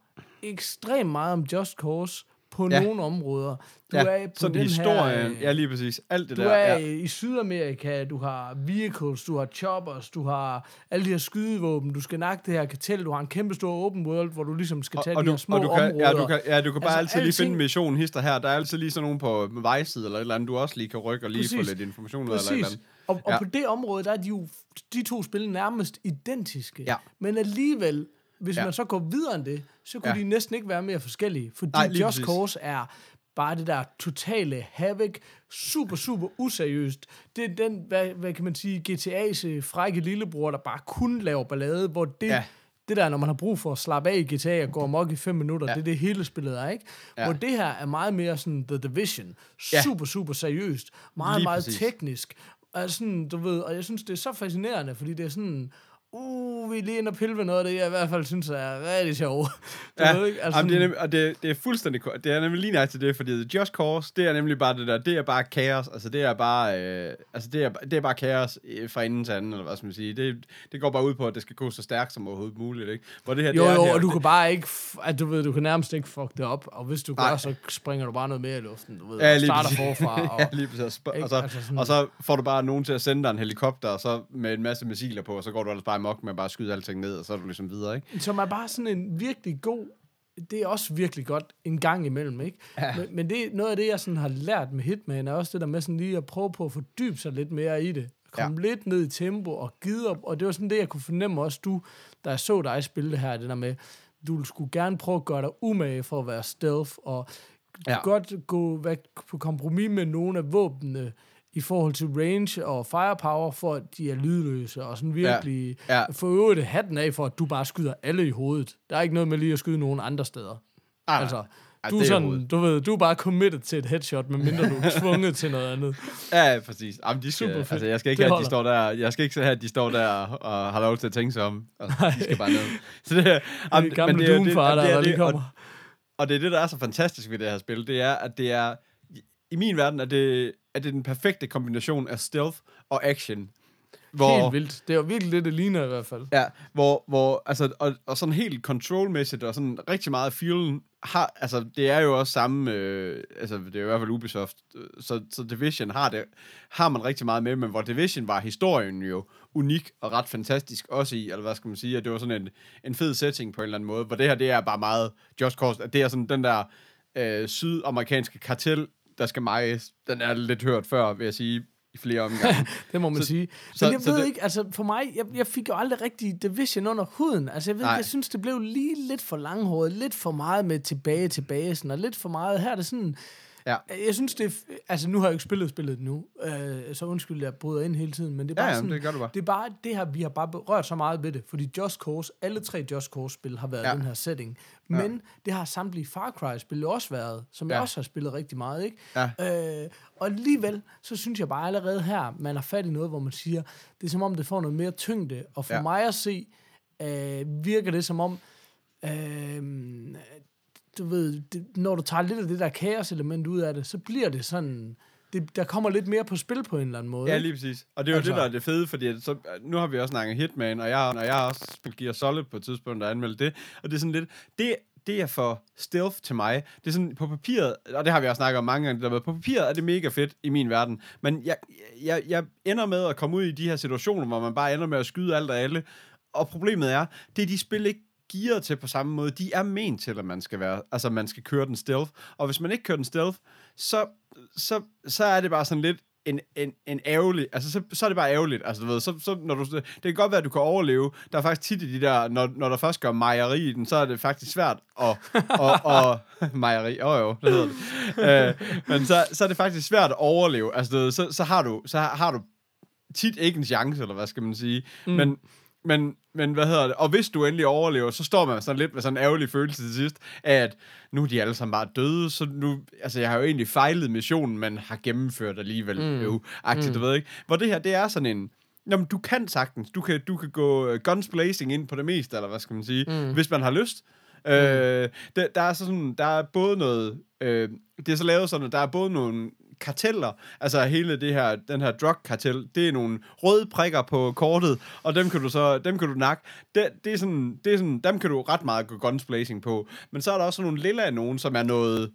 ekstremt meget om Just Cause på Ja. nogle områder. Du ja, er på sådan den historien. her... ja, lige præcis. Alt det Du der. er ja. i Sydamerika, du har vehicles, du har choppers, du har alle de her skydevåben, du skal nakke det her kartel, du har en kæmpe stor open world, hvor du ligesom skal tage og, de du, her små og du kan, områder. ja, du kan, ja, du kan bare Altså, altid lige finde alting- en mission hister her. Der er altid lige sådan nogen på vejside eller et eller andet, du også lige kan rykke og lige få Præcis. lidt information af eller et eller Præcis. andet. Og, og ja. på det område, der er de jo de to spil nærmest identiske. Ja. Men alligevel, hvis Ja. man så går videre end det, så kunne Ja. de næsten ikke være mere forskellige. Fordi Nej, Just præcis. Cause er bare det der totale havoc, super, super useriøst. Det er den, hvad, hvad kan man sige, GTA's øh, frække lillebror, der bare kun laver ballade, hvor det, Ja. det der, når man har brug for at slappe af i GTA og gå amok i fem minutter, Ja. det er det hele spillet er, ikke? Ja. Hvor det her er meget mere sådan The Division. Ja. Super, super seriøst. Meget, Lige meget præcis. teknisk. Og, sådan, du ved, og jeg synes, det er så fascinerende, fordi det er sådan, uh, vi er lige inde og pille ved noget af det, jeg i hvert fald synes er rigtig sjovt. Du Ja, ved ikke? altså, Jamen, det er nemlig, og det, det er fuldstændig det er nemlig lige nøjagtigt det, fordi The Just Cause, det er nemlig bare det der, det er bare kaos, altså det er bare, øh, altså det er, det er bare kaos øh, fra enden til anden, eller hvad skal man sige, det, det går bare ud på, at det skal gå så stærkt som overhovedet muligt, ikke? Hvor det her, jo, det er jo, her, og du kan bare ikke, at du ved, du kan nærmest ikke fuck det op, og hvis du Nej. gør, så springer du bare noget mere i luften, du ved, Ja, lige starter forfra. Og, ja, lige præcis. Og, og, så, Altså sådan- og så får du bare nogen til at sende dig en helikopter, og så med en masse missiler på, og så går du ellers bare amok med at bare skyde alting ned, og så er du ligesom videre, ikke? som er bare sådan en virkelig god, det er også virkelig godt en gang imellem, ikke? Ja. Men, men det, noget af det, jeg sådan har lært med Hitman, er også det der med sådan lige at prøve på at fordybe sig lidt mere i det. Komme ja. lidt ned i tempo og gide op, og det var sådan det, jeg kunne fornemme også du, da jeg så dig spille det her, det der med, du skulle gerne prøve at gøre dig umage for at være stealth, og ja. godt gå væk på kompromis med nogle af våbnene, i forhold til range og firepower, for at de er lydløse, og sådan virkelig Ja, ja. for øvrigt hatten af, for at du bare skyder alle i hovedet. Der er ikke noget med lige at skyde nogen andre steder. Ah, altså, Ej, du det er sådan, du ved, du er bare committed til et headshot, medmindre du er tvunget til noget andet. Ja, ja, præcis. Jamen, de skal, Super fedt. altså, jeg skal ikke Det have, at de står der, jeg skal ikke have, at de står der og har lov til at tænke sig om. Altså, de skal bare ned. Så det, jamen, Det er gamle men det der, det er der lige det, og- kommer. Og det er det, der er så fantastisk ved det her spil, det er, at det er, i min verden, er det, er det den perfekte kombination af stealth og action. Hvor, Helt vildt. Det er jo virkelig det, det ligner i hvert fald. Ja, hvor, hvor altså, og, og sådan helt controlmæssigt, og sådan rigtig meget af feelen, har, altså, det er jo også samme, øh, altså, det er jo i hvert fald Ubisoft, øh, så, så Division har det, har man rigtig meget med, men hvor Division var historien jo unik og ret fantastisk også i, eller hvad skal man sige, at det var sådan en, en fed setting på en eller anden måde, hvor det her, det er bare meget Just Cause, at det er sådan den der øh, sydamerikanske kartel, der skal mejes, den er lidt hørt før, vil jeg sige, i flere omgange. Det må man Så- sige. Men så- jeg så ved det- ikke, altså for mig, jeg, jeg fik jo aldrig rigtig Division under huden. Altså jeg ved Nej. jeg synes, det blev lige lidt for langhåret, lidt for meget med tilbage tilbage, sådan, og lidt for meget, her er det sådan, Ja. jeg synes det er, altså nu har jeg jo ikke spillet spillet nu, øh, så undskyld, jeg bryder ind hele tiden, men det er Ja, bare ja, sådan, det gør du bare. det er bare, det her, vi har bare berørt så meget ved det, fordi Just Cause, alle tre Just Cause-spil har været Ja. ja. den her setting, men det har samtlige Far Cry-spil også været, som jeg Ja. også har spillet rigtig meget, ikke? Ja. Øh, og alligevel, så synes jeg bare allerede her, man har fat i noget, hvor man siger, det er som om, det får noget mere tyngde. Og for Ja. ja. mig at se, øh, virker det som om, øh, du ved, det, når du tager lidt af det der kaos-element ud af det, så bliver det sådan, det, der kommer lidt mere på spil på en eller anden måde. Ja, lige præcis. Og det er jo altså, det, der er det fede, fordi at så, nu har vi også snakket Hitman, og jeg, og jeg har også spillet Gear Solid på et tidspunkt, der anmeldt det. Og det er sådan lidt, det, det er for stealth til mig. Det er sådan på papiret, og det har vi også snakket om mange gange, det der med, på papiret er det mega fedt i min verden. Men jeg, jeg, jeg ender med at komme ud i de her situationer, hvor man bare ender med at skyde alt og alle. Og problemet er, det er de spil ikke gearet til på samme måde. De er ment til, at man skal være, altså man skal køre den stealth. Og hvis man ikke kører den stealth, så, så, så er det bare sådan lidt en, en, en ærgerlig, altså så, så er det bare ærgerligt, altså du ved, så, så når du, det kan godt være, at du kan overleve, der er faktisk tit i de der, når, når der først gør mejeri i den, så er det faktisk svært at, og, og, mejeri, åh oh, jo, det hedder det, øh, men så, så er det faktisk svært at overleve, altså du ved, så, så har du, så har, har du tit ikke en chance, eller hvad skal man sige, mm. men, men, men hvad hedder det? Og hvis du endelig overlever, så står man sådan lidt med sådan en ærgerlig følelse til sidst, at nu er de alle sammen bare døde, så nu, altså jeg har jo egentlig fejlet missionen, men har gennemført alligevel, mm. jo, agtigt, mm. du ved ikke. Hvor det her, det er sådan en, Jamen, du kan sagtens. Du kan, du kan gå øh, guns blazing ind på det meste, eller hvad skal man sige, mm. hvis man har lyst. Mm. Øh, der, der er så sådan, der er både noget, øh, det er så lavet sådan, at der er både nogle karteller, altså hele det her, den her drug-kartel, det er nogle røde prikker på kortet, og dem kan du så, dem kan du nakke. Det, det, er sådan, det er sådan, dem kan du ret meget gå guns blazing på. Men så er der også nogle lilla nogen, som er noget,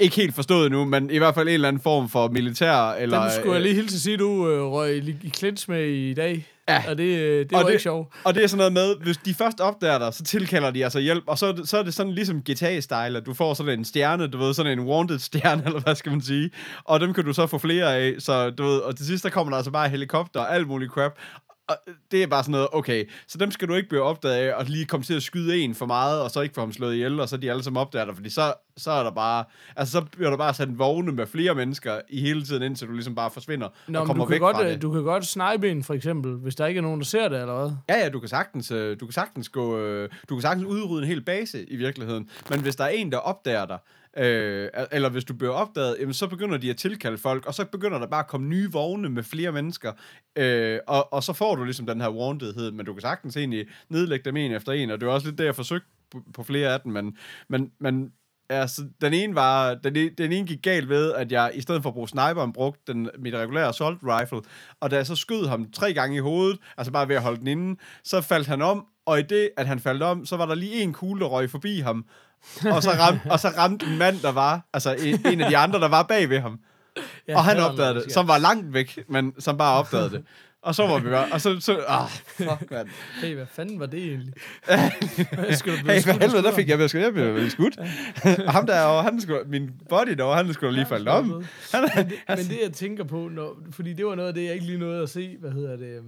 ikke helt forstået nu, men i hvert fald en eller anden form for militær, eller... Den skulle jeg lige hilse at sige, du øh, røg i, i clinch med i dag. Ja. Og det, øh, det Og var det- ikke sjovt. Og det er sådan noget med, hvis de først opdager dig, så tilkalder de altså hjælp, og så, er det- så er det sådan ligesom GTA-style, at du får sådan en stjerne, du ved, sådan en wanted stjerne, eller hvad skal man sige, og dem kan du så få flere af, så du ved, og til sidst, der kommer der altså bare helikopter og alt muligt crap, og det er bare sådan noget, okay, så dem skal du ikke blive opdaget af, og lige komme til at skyde en for meget, og så ikke få ham slået ihjel, og så de alle sammen opdager dig, fordi så, så er der bare, altså så bliver der bare sat vogne med flere mennesker i hele tiden, indtil du ligesom bare forsvinder Nå, og kommer du kan, væk godt, fra øh, det. du kan godt snipe en, for eksempel, hvis der ikke er nogen, der ser det, eller hvad? Ja, ja, du kan sagtens, øh, du kan sagtens gå, øh, du kan sagtens udrydde en hel base i virkeligheden. Men hvis der er en, der opdager dig, øh, eller hvis du bliver opdaget, jamen, så begynder de at tilkalde folk, og så begynder der bare at komme nye vogne med flere mennesker, øh, og, og så får du ligesom den her wantedhed, men du kan sagtens egentlig nedlægge dem en efter en, og det var også lidt det, jeg forsøgte på, på flere af dem, men, men, men Altså, den ene var, den, ene- den ene gik galt ved, at jeg i stedet for at bruge sniperen, brugte den, mit regulære assault rifle, og da jeg så skød ham tre gange i hovedet, altså bare ved at holde den inde, så faldt han om, og i det, at han faldt om, så var der lige en kugle, der røg forbi ham, og så ramte, og så ramte en mand, der var, altså en, en af de andre, der var bag ved ham, Ja, og han opdagede det, som var langt væk, men som bare opdagede det. Og så var vi bare, og så, så ah, fuck, mand. Hey, hvad fanden var det egentlig? Hvad skulle Hey, hvad helvede, der fik jeg, jeg, jeg blev skudt. Og ham derovre, han skulle, min body derovre, han skulle lige falde om. Han, Men det, men det, jeg tænker på, når, fordi det var noget af det, jeg ikke lige nåede at se, hvad hedder det, um,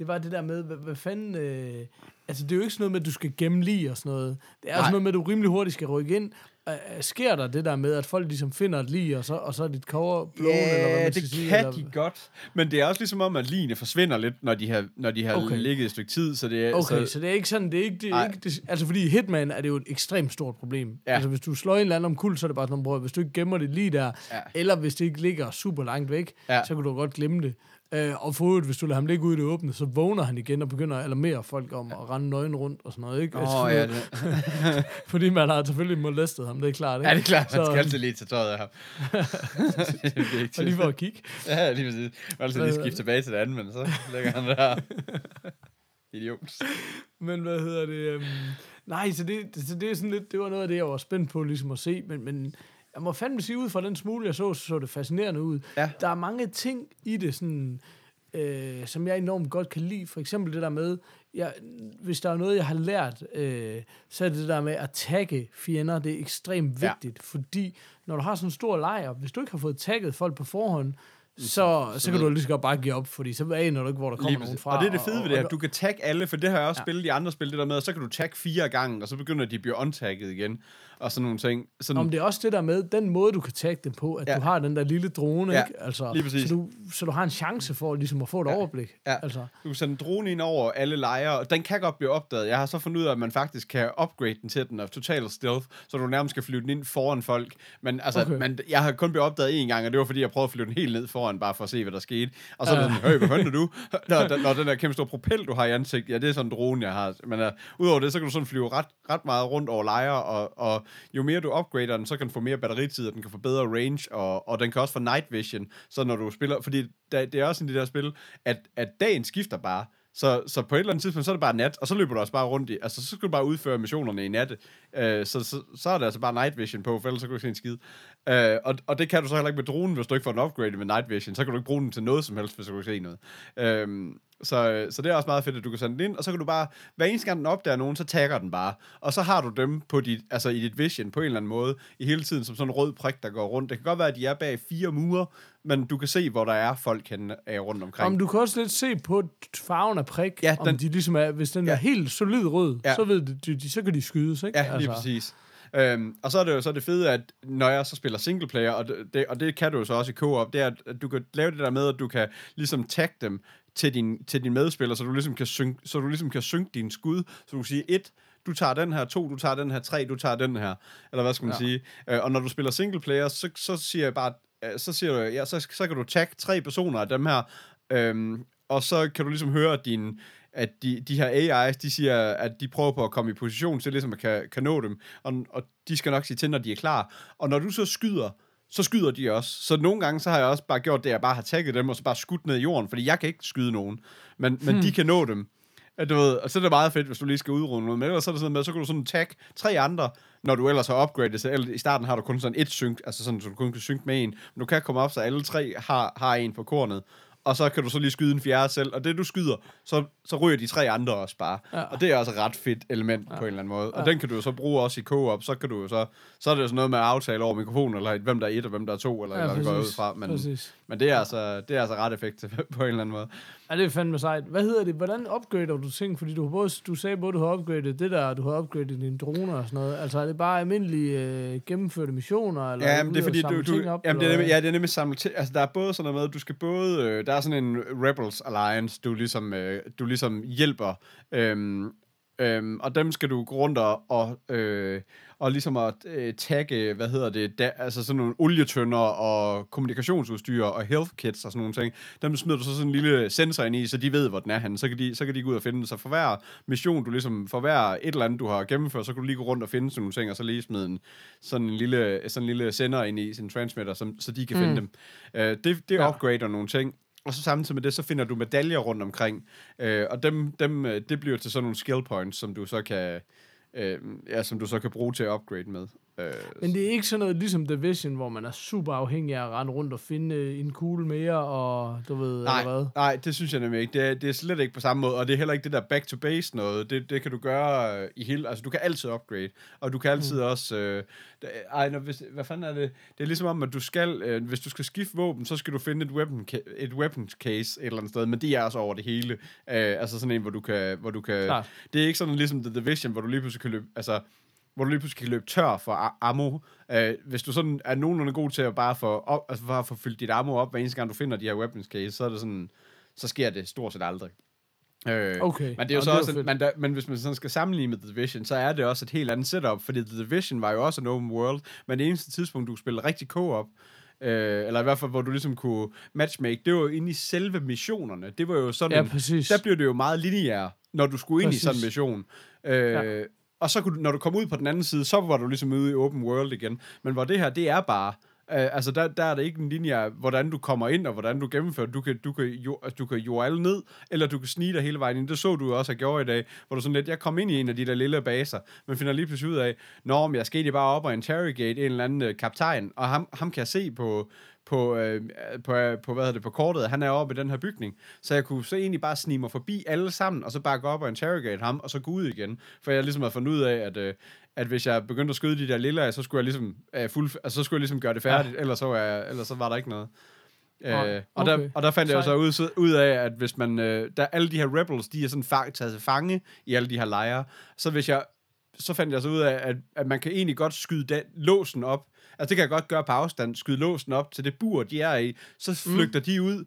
det var det der med, hvad, hvad fanden... Øh, altså, det er jo ikke sådan noget med, at du skal gemme lige og sådan noget. Det er Nej. sådan noget med, at du rimelig hurtigt skal rykke ind. Øh, sker der det der med, at folk ligesom finder et lige, og så, og så er dit cover blown, eller hvad man det skal sige? kan eller, de godt. Men det er også ligesom om, at ligene forsvinder lidt, når de har, når de har Okay. ligget et stykke tid. Så det er, Okay, så, så det er ikke sådan, det er ikke, det er ikke det, altså fordi i Hitman er det jo et ekstremt stort problem. Ja. Altså hvis du slår en eller anden om kul, så er det bare sådan, bror, hvis du ikke gemmer det lige der, Ja. eller hvis det ikke ligger super langt væk, Ja. så kan du godt glemme det. Øh, og for øvrigt, hvis du lader ham ligge ude i det åbne, så vågner han igen og begynder at alarmere folk om at rende nøgen rundt og sådan noget, ikke? Altså, Åh, oh, ja, det, Fordi man har selvfølgelig molestet ham, det er klart, ikke? ja, det er klart, man Så- skal altid lige tage tøjet af ham. Og lige for at kigge. Ja, lige præcis. Man altid lige skifte tilbage til det andet, men så lægger han der. Idiot. Men hvad hedder det? Øhm, nej, så det, så det er sådan lidt, det var noget af det, jeg var spændt på ligesom at se, men, men jeg må fandme sige, ud fra den smule, jeg så, så så det fascinerende ud. Ja. Der er mange ting i det, sådan, øh, som jeg enormt godt kan lide. For eksempel det der med, jeg, hvis der er noget, jeg har lært, øh, så er det der med at tagge fjender, det er ekstremt Ja. vigtigt, fordi når du har sådan en stor lejr, hvis du ikke har fået tagget folk på forhånd, så, så kan du lige så godt bare give op, fordi så aner du ikke, hvor der kommer Lige nogen fra. Og det er det fede ved det, og- at du kan tagge alle, for det har jeg også Ja. spillet i andre spil, det der med, at så kan du tagge fire gange, og så begynder de at blive untagget igen, og sådan nogle ting. Sådan, Om det er også det der med, den måde, du kan tagge dem på, at ja. Du har den der lille drone, Ja, ikke? Altså, lige præcis. Så du, så du har en chance for ligesom at få et ja. overblik. Ja. Altså, Du kan sende en drone ind over alle lejre, og den kan godt blive opdaget. Jeg har så fundet ud af, at man faktisk kan upgrade den til den af total stealth, så du nærmest skal flyve den ind foran folk. Men altså, Okay. men jeg har kun blevet opdaget én gang, og det var fordi, jeg prøvede at flyve den helt ned foran, bare for at se, hvad der skete. Og så er det sådan, hey, hvad fanden du? Når, den- når den der kæmpe store propel, du har i ansigt, ja, det er sådan en drone, jeg har. Men uh, udover det, så kan du sådan flyve ret, ret meget rundt over lejre, og, og jo mere du upgrader den, så kan den få mere batteritid, og den kan få bedre range, og, og den kan også få night vision, så når du spiller, fordi der, det er også sådan i det der spil, at, at dagen skifter bare, så, så på et eller andet tidspunkt, så er det bare nat, og så løber du også bare rundt i, altså så skal du bare udføre missionerne i natte, øh, så, så, så er det altså bare night vision på, for ellers så kan du ikke se en skid. Øh, og, og det kan du så heller ikke med dronen, hvis du ikke får den upgrade med night vision, så kan du ikke bruge den til noget som helst, hvis du kan se noget. Øh, så, så det er også meget fedt, at du kan sende den ind, og så kan du bare, hver eneste gang den opdager nogen, så tagger den bare. Og så har du dem på dit, altså i dit vision på en eller anden måde, i hele tiden som sådan en rød prik, der går rundt. Det kan godt være, at de er bag fire mure, men du kan se, hvor der er folk henne er rundt omkring. om du kan også lidt se på farven af prik, Ja, om den- de ligesom er, hvis den Ja. er helt solid rød, Ja. så, ved de, de, så kan de skydes, ikke? Ja, lige altså. præcis. Øhm, og så er det jo så det fede, at når jeg så spiller singleplayer, og det, og det kan du jo så også i co-op, det er, at du kan lave det der med, at du kan ligesom tagge dem til din, til din medspiller, så du ligesom kan synke, så du ligesom kan synke din skud, så du kan sige, et, du tager den her, to, du tager den her, tre, du tager den her, eller hvad skal man Ja. sige. Øh, og når du spiller singleplayer, så, så siger jeg bare, øh, så siger du, ja, så, så kan du tagge tre personer af dem her, øhm, og så kan du ligesom høre, din, at de, de her AI's, de siger, at de prøver på at komme i position til ligesom at kan, kan nå dem, og, og de skal nok sige til, når de er klar. Og når du så skyder, så skyder de også. Så nogle gange, så har jeg også bare gjort det, at jeg bare har tagget dem, og så bare skudt ned i jorden, fordi jeg kan ikke skyde nogen, men, men Hmm. de kan nå dem. Ja, Du ved, og så er det meget fedt, hvis du lige skal udrulle noget, men ellers så er det sådan med, så kan du sådan tag tre andre, når du ellers har upgradet så ellers, i starten har du kun sådan et synk, altså sådan, så du kun kan synke med en, men du kan komme op, så alle tre har, har en på kornet, og så kan du så lige skyde en fjerde selv, og det du skyder, så, så ryger de tre andre også bare. Ja. Og det er også et ret fedt element ja. på en eller anden måde. Og Ja. den kan du jo så bruge også i co-op, så kan du jo så, så er det jo sådan noget med at aftale over mikrofonen, eller hvem der er et, og hvem der er to, eller, ja, eller det går ud fra. Men, præcis. men det er altså, det er altså ret effektivt på en eller anden måde. Ja, det er fandme sejt. Hvad hedder det? Hvordan upgrader du ting? Fordi du, både, du sagde både, du har upgradet det der, du har upgradet dine droner og sådan noget. Altså er det bare almindelige øh, gennemførte missioner? Eller Ja, men det er fordi, du, du, op, jamen, det er nemlig, ja, det er nemlig samlet til, altså der er både sådan noget med, du skal både, øh, der er sådan en Rebels Alliance, du ligesom, øh, du ligesom hjælper, øhm, øhm, og dem skal du gå rundt og, og, øh, og ligesom at øh, tagge, hvad hedder det, da, altså sådan nogle olietønder og kommunikationsudstyr og health kits og sådan nogle ting, dem smider du så sådan en lille sensor ind i, så de ved, hvor den er henne, så kan de, så kan de gå ud og finde den, så for hver mission, du ligesom, for hver et eller andet, du har gennemført, så kan du lige gå rundt og finde sådan nogle ting, og så lige smide en, sådan en lille, sådan en lille sender ind i sin transmitter, som, så de kan Mm. finde dem. Øh, det det Ja. upgrader nogle ting. Og så samtidig med det, så finder du medaljer rundt omkring. Øh, og dem, dem, øh, det bliver til sådan nogle skill points, som du så kan, øh, ja, som du så kan bruge til at upgrade med. Øh, Men det er ikke sådan noget ligesom Division, hvor man er super afhængig af at rende rundt og finde øh, en kugle mere, og du ved, Nej, eller hvad? nej, det synes jeg nemlig ikke. Det er, det er slet ikke på samme måde, og det er heller ikke det der back to base noget. Det, det kan du gøre øh, i hele... Altså, du kan altid upgrade, og du kan altid mm. også... Øh, ej, når, hvis, hvad fanden er det? Det er ligesom om, at du skal... Øh, hvis du skal skifte våben, så skal du finde et weapon, et weapons case et eller andet sted, men det er også over det hele. Øh, altså sådan en, hvor du kan... Hvor du kan Klart. det er ikke sådan ligesom The Division, hvor du lige pludselig kan løbe... Altså, hvor du lige pludselig kan løbe tør for ammo. Øh, hvis du sådan er nogenlunde god til at bare få, op, altså bare få fyldt dit ammo op, hver eneste gang du finder de her weapons case, så er det sådan, så sker det stort set aldrig. Øh, Okay. Men, det er jo Nå, så det også, fedt. men, der, men hvis man sådan skal sammenligne med The Division, så er det også et helt andet setup, fordi The Division var jo også en open world, men det eneste tidspunkt, du kunne spille rigtig co-op, øh, eller i hvert fald, hvor du ligesom kunne matchmake, det var jo inde i selve missionerne. Det var jo sådan, Ja, præcis. der blev det jo meget lineær, når du skulle ind Præcis. i sådan en mission. Øh, Ja. Og så kunne du, når du kom ud på den anden side, så var du ligesom ude i open world igen. Men hvor det her, det er bare... Øh, altså, der, der er det ikke en linje af, hvordan du kommer ind, og hvordan du gennemfører. Du kan, du kan, jo, altså, du kan jo alle ned, eller du kan snige dig hele vejen ind. Det så du jo også at gjorde i dag, hvor du sådan lidt, jeg kom ind i en af de der lille baser, men finder lige pludselig ud af, Nå, men jeg skal egentlig bare op og interrogate en eller anden øh, kaptajn, og ham, ham kan jeg se på, på, øh, på, øh, på, hvad hedder det, på kortet, han er oppe i den her bygning. Så jeg kunne så egentlig bare snige mig forbi alle sammen, og så bare gå op og interrogate ham, og så gå ud igen. For jeg ligesom har fundet ud af, at, øh, at hvis jeg begyndte at skyde de der lille af, så skulle jeg ligesom, øh, fuld, altså, så skulle jeg ligesom gøre det færdigt, ja. ellers, så var jeg, ellers så var der ikke noget. Øh, og, der, okay. og der fandt jeg jo Sejt. så ud, ud af, at hvis man, øh, der alle de her rebels, de er sådan fang, taget til fange i alle de her lejre, så hvis jeg, så fandt jeg så ud af, at, at man kan egentlig godt skyde den, låsen op, altså det kan jeg godt gøre på afstand, skyde låsen op til det bur, de er i, så flygter mm. de ud,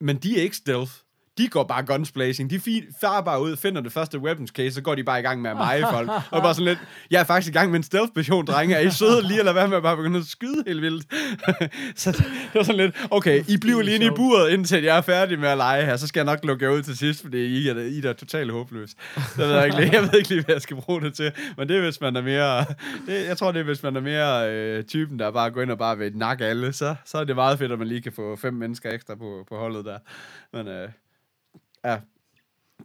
men de er ikke stealth. De går bare guns blazing. De farer bare ud, finder det første weapons case, så går de bare i gang med at meje folk. Og bare sådan lidt, jeg er faktisk i gang med en stealth mission, drenge. Er I søde lige, eller hvad med at bare begynde at skyde helt vildt? så det var sådan lidt, okay, I bliver lige inde i buret, indtil jeg er færdig med at lege her. Så skal jeg nok lukke jer ud til sidst, fordi I er, I er totalt håbløse. Det ved jeg, ikke, lige- jeg ved ikke lige, hvad jeg skal bruge det til. Men det er, hvis man er mere... Det, jeg tror, det er, hvis man er mere øh, typen, der bare går ind og bare vil nakke alle, så, så er det meget fedt, at man lige kan få fem mennesker ekstra på, på holdet der. Men øh, ja,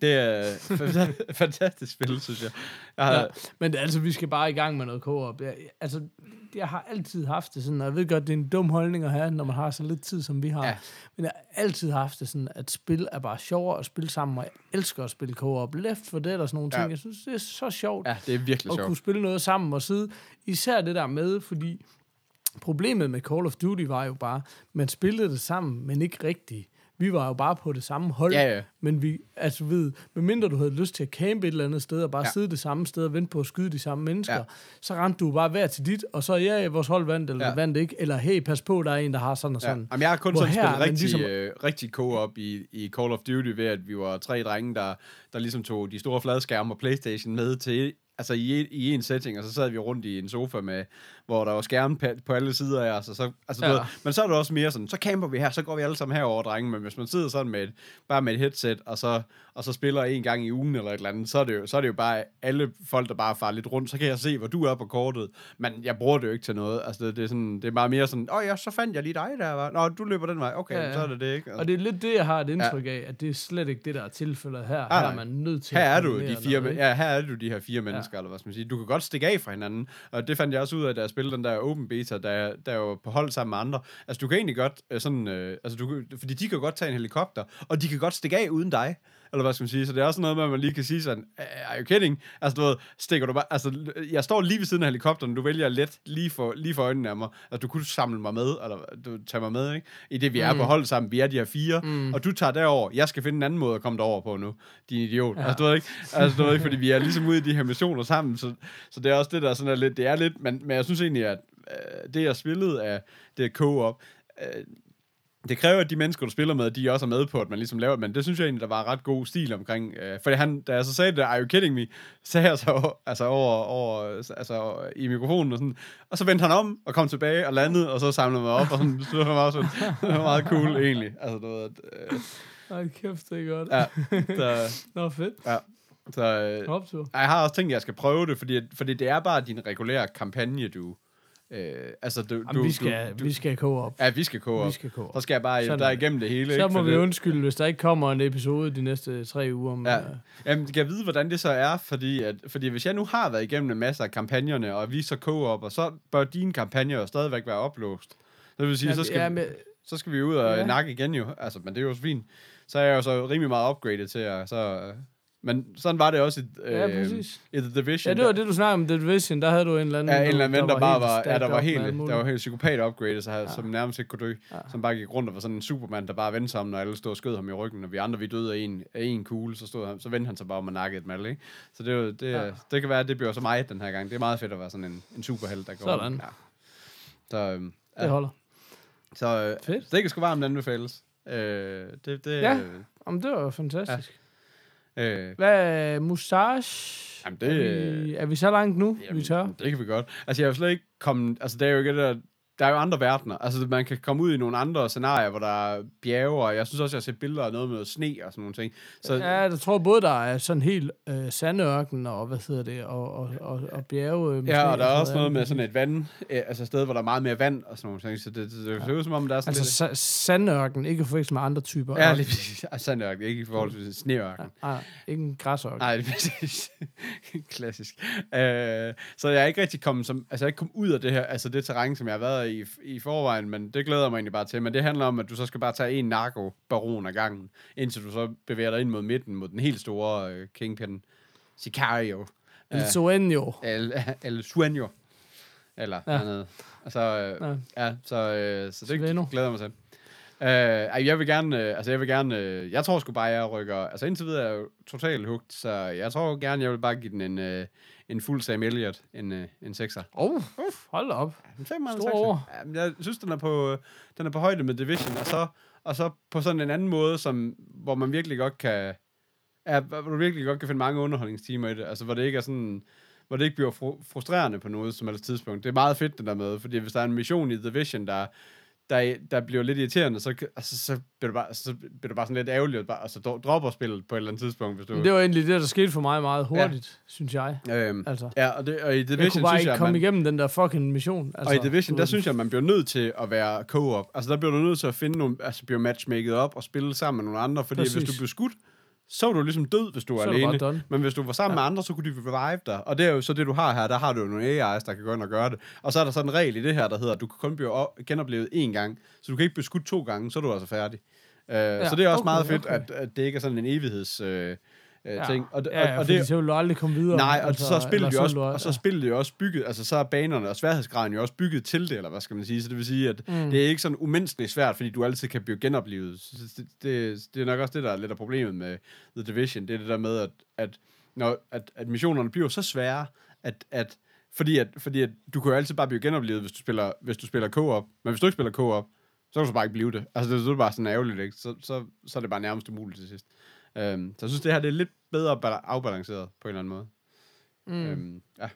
det er et fantastisk spil, synes jeg. jeg har, Ja, men altså, vi skal bare i gang med noget co-op. Jeg, altså, jeg har altid haft det sådan, og jeg ved godt, det er en dum holdning at have, når man har så lidt tid, som vi har. Ja. Men jeg har altid haft det sådan, at spil er bare sjovere at spille sammen, og jeg elsker at spille co-op. Left for Dead og sådan nogle Ja. ting. Jeg synes, det er så sjovt ja, det er virkelig at sjovt. kunne spille noget sammen og sidde. Især det der med, fordi problemet med Call of Duty var jo bare, man spillede det sammen, men ikke rigtigt. Vi var jo bare på det samme hold, Ja, ja. men vi, altså ved, medmindre du havde lyst til at campe et eller andet sted, og bare Ja. ja. sidde det samme sted og vente på at skyde de samme mennesker, Ja. ja. så rendte du bare hver til dit, og så, ja, ja, vores hold vandt, eller Ja. ja. vandt ikke, eller hey, pas på, der er en, der har sådan og Ja. sådan. Jamen, jeg har kun Hvor sådan her spillet rigtig, ligesom- øh, rigtig co-op i, i Call of Duty, ved at vi var tre drenge, der, der ligesom tog de store fladskærme og Playstation med til altså i, i en setting, og så sad vi rundt i en sofa med, hvor der var skærme på, på alle sider af os, og så, altså, ja. Du ved, men så er det også mere sådan, så camper vi her, så går vi alle sammen herover, drenge, men hvis man sidder sådan med et, bare med et headset, og så, og så spiller en gang i ugen eller et eller andet, så er det jo, så er det jo bare alle folk, der bare farer lidt rundt, så kan jeg se, hvor du er på kortet, men jeg bruger det jo ikke til noget, altså det, det er, sådan, det er bare mere sådan, åh oh, ja, så fandt jeg lige dig der, var. Nå, du løber den vej, okay, ja, Ja, ja. ja. så er det det, ikke? Og det er lidt det, jeg har et indtryk af, at det er slet ikke det, der er tilfældet her. Ah, her er man nødt til her at er du de fire, noget, ja, her er du de her fire mennesker, ja. eller hvad skal man sige. Du kan godt stikke af fra hinanden, og det fandt jeg også ud af, da jeg spillede den der open beta, der, der var på hold sammen med andre. Altså, du kan egentlig godt øh, sådan, øh, altså, du, fordi de kan godt tage en helikopter, og de kan godt stikke af uden dig, eller hvad skal man sige. Så det er også noget med, at man lige kan sige sådan, are you kidding? Altså, du ved, stikker du bare, altså, jeg står lige ved siden af helikopteren, du vælger let lige for, lige for øjnene af mig, altså, du kunne samle mig med, eller du tager mig med, ikke? I det, vi er Mm. på hold sammen, vi er de her fire, mm. og du tager derover. Jeg skal finde en anden måde at komme derover på nu, din idiot. Ja. Altså, du ved ikke, altså, du ved ikke, fordi vi er ligesom ude i de her missioner sammen, så, så det er også det, der sådan er lidt, det er lidt, men, men jeg synes egentlig, at øh, det, jeg spillede af det co-op, øh, det kræver, at de mennesker, du spiller med, de også er med på, at man ligesom laver men det synes jeg egentlig, der var ret god stil omkring. Øh, fordi han, da jeg så sagde det, are you kidding me, sagde jeg så altså over, over altså i mikrofonen og sådan, og så vendte han om og kom tilbage og landede, og så samlede mig op, og sådan, så var meget, sådan, det var meget cool egentlig. Altså, du ved, at, øh, Ej, kæft, det er godt. ja, så, Nå, fedt. ja, så øh, jeg har også tænkt, at jeg skal prøve det, fordi, fordi det er bare din regulære kampagne, du, Øh, altså, du, Jamen, du, vi skal, du, vi skal koge op. Ja, vi skal koge Vi op. skal koge op. Så skal jeg bare Sådan der er igennem det hele. Så ikke? må vi det- undskylde, hvis der ikke kommer en episode de næste tre uger. Men, Ja. øh, Jamen, kan jeg vide, hvordan det så er? Fordi, at, fordi hvis jeg nu har været igennem en masse af kampagnerne, og vi så koger op, og så bør dine kampagner jo stadigvæk være oplåst. Det vil sige, ja, så, skal, ja, men, så skal vi ud og Ja. nakke igen jo. Altså, men det er jo så fint. Så er jeg jo så rimelig meget upgraded til at... Så, øh, men sådan var det også i, øh, Ja, præcis. i The Division. ja, det var det, du snakkede om The Division. Der havde du en eller anden... Ja, en eller anden der, bare var, ja, der var helt, der var helt psykopat upgraded, så, ja. Ja. som nærmest ikke kunne dø. Ja. Ja. Som bare gik rundt og var sådan en supermand, der bare vendte sig om, når alle stod og skød ham i ryggen, og vi andre, vi døde af en, af en kugle, så, stod han, så vendte han sig bare om og nakkede et mal, ikke? Så det, var- det, Ja. ja. det kan være, at det bliver så mig den her gang. Det er meget fedt at være sådan en, en superheld, der går Sådan. rundt. Ja. Så, øhm, Det ja. holder. så øh, Fedt. det kan sgu varmt anbefales. Øh, det, det, Ja. Jamen, det var fantastisk. Øh, Hvad Mustache? Jamen, det- Er vi, er vi så langt nu, vi tør? Det kan vi godt. Altså, jeg er jo slet ikke kommet... Altså, det er jo ikke det der... Der er jo andre verdener. Altså, man kan komme ud i nogle andre scenarier, hvor der er bjerge, og jeg synes også, jeg har set billeder af noget med noget sne og sådan nogle ting. Så, Ja, jeg tror både, der er sådan helt øh, sandørken og, hvad hedder det, og, og, og, og bjerge. Øh, med ja, og der er også noget med sådan et vand, øh, altså et sted, hvor der er meget mere vand og sådan nogle ting. Så det, det, det ser ud som om, der er sådan Altså sa- sandørken, ikke forvekslet med andre typer. lidt... Ja, lige præcis. Sandørken, ikke i forhold til sneørken. Nej, ikke en græsørken. Nej, det er præcis. Klassisk. Øh, så jeg er ikke rigtig kommet som, altså jeg er ikke kommet ud af det her, altså det terræn, som jeg har været i i forvejen, men det glæder mig egentlig bare til. Men det handler om, at du så skal bare tage en narko-baron ad gangen, indtil du så bevæger dig ind mod midten, mod den helt store øh, kingpin, Sicario. El Sueño. El, El Sueño. Eller Ja. andet. Altså, øh, Ja. ja, så, øh, så det Sueno. glæder jeg mig til. Øh, jeg vil gerne, øh, altså jeg vil gerne, øh, jeg tror sgu bare, jeg rykker, altså indtil videre er jeg jo totalt hugt, så jeg tror gerne, jeg vil bare give den en, øh, en fuld Sam Elliott, en, øh, en 6'er. Oh, hold da op. En 5'er, en Stor 6'er. over. Ja, men jeg synes, den er på, øh, den er på højde med Division, og så, og så på sådan en anden måde, som, hvor man virkelig godt kan, ja, hvor du virkelig godt kan finde mange underholdningstimer i det, altså hvor det ikke er sådan, hvor det ikke bliver fru- frustrerende på noget som helst tidspunkt. Det er meget fedt, det der med, fordi hvis der er en mission i Division, der, der, der bliver lidt irriterende, så, altså, så, bliver du bare, så bliver du bare sådan lidt ærgerlig, og bare, altså, dro- dropper spillet på et eller andet tidspunkt, hvis du... Det var egentlig det, der skete for mig meget hurtigt, ja. synes jeg. øhm, Altså, ja, og, det, og i jeg kunne Division bare synes ikke jeg, komme man, igennem den der fucking mission. Altså, og i Division, du der synes jeg, man bliver nødt til at være co-op. Altså, der bliver du nødt til at finde nogle, altså, blive matchmaket op og spille sammen med nogle andre, fordi Præcis. hvis du bliver skudt, så er du ligesom død, hvis du er Så du alene. done. Men hvis du var sammen ja. med andre, så kunne de revive dig. Og det er jo så det, du har her. Der har du jo nogle AI's, der kan gå ind og gøre det. Og så er der sådan en regel i det her, der hedder, at du kan kun blive op- genoplevet én gang. Så du kan ikke blive skudt to gange, så er du altså færdig. Uh, ja, så det er også okay, meget fedt, okay. at, at det ikke er sådan en evigheds... Uh, ja. ja. ting. Og, det- ja, ja, og, det, så vil du aldrig komme videre. Nej, og altså, så spillet jo så også, og så spillet jo også bygget, altså så er banerne og sværhedsgraden jo også bygget til det, eller hvad skal man sige, så det vil sige, at Mm. det er ikke sådan umenneskeligt svært, fordi du altid kan blive genoplevet. Så Det, det, det er nok også det, der er lidt af problemet med The Division, det er det der med, at, at, når, at, at missionerne bliver så svære, at, at fordi, at, fordi at du kan jo altid bare blive genoplevet, hvis du spiller, hvis du spiller co-op, men hvis du ikke spiller co-op, så kan du så bare ikke blive det. Altså, det, er bare sådan ærgerligt, ikke? Så, så, så er det bare nærmest umuligt til sidst. Um, så jeg synes, det her det er lidt bedre bala- afbalanceret på en eller anden måde. Mm. Um, ja.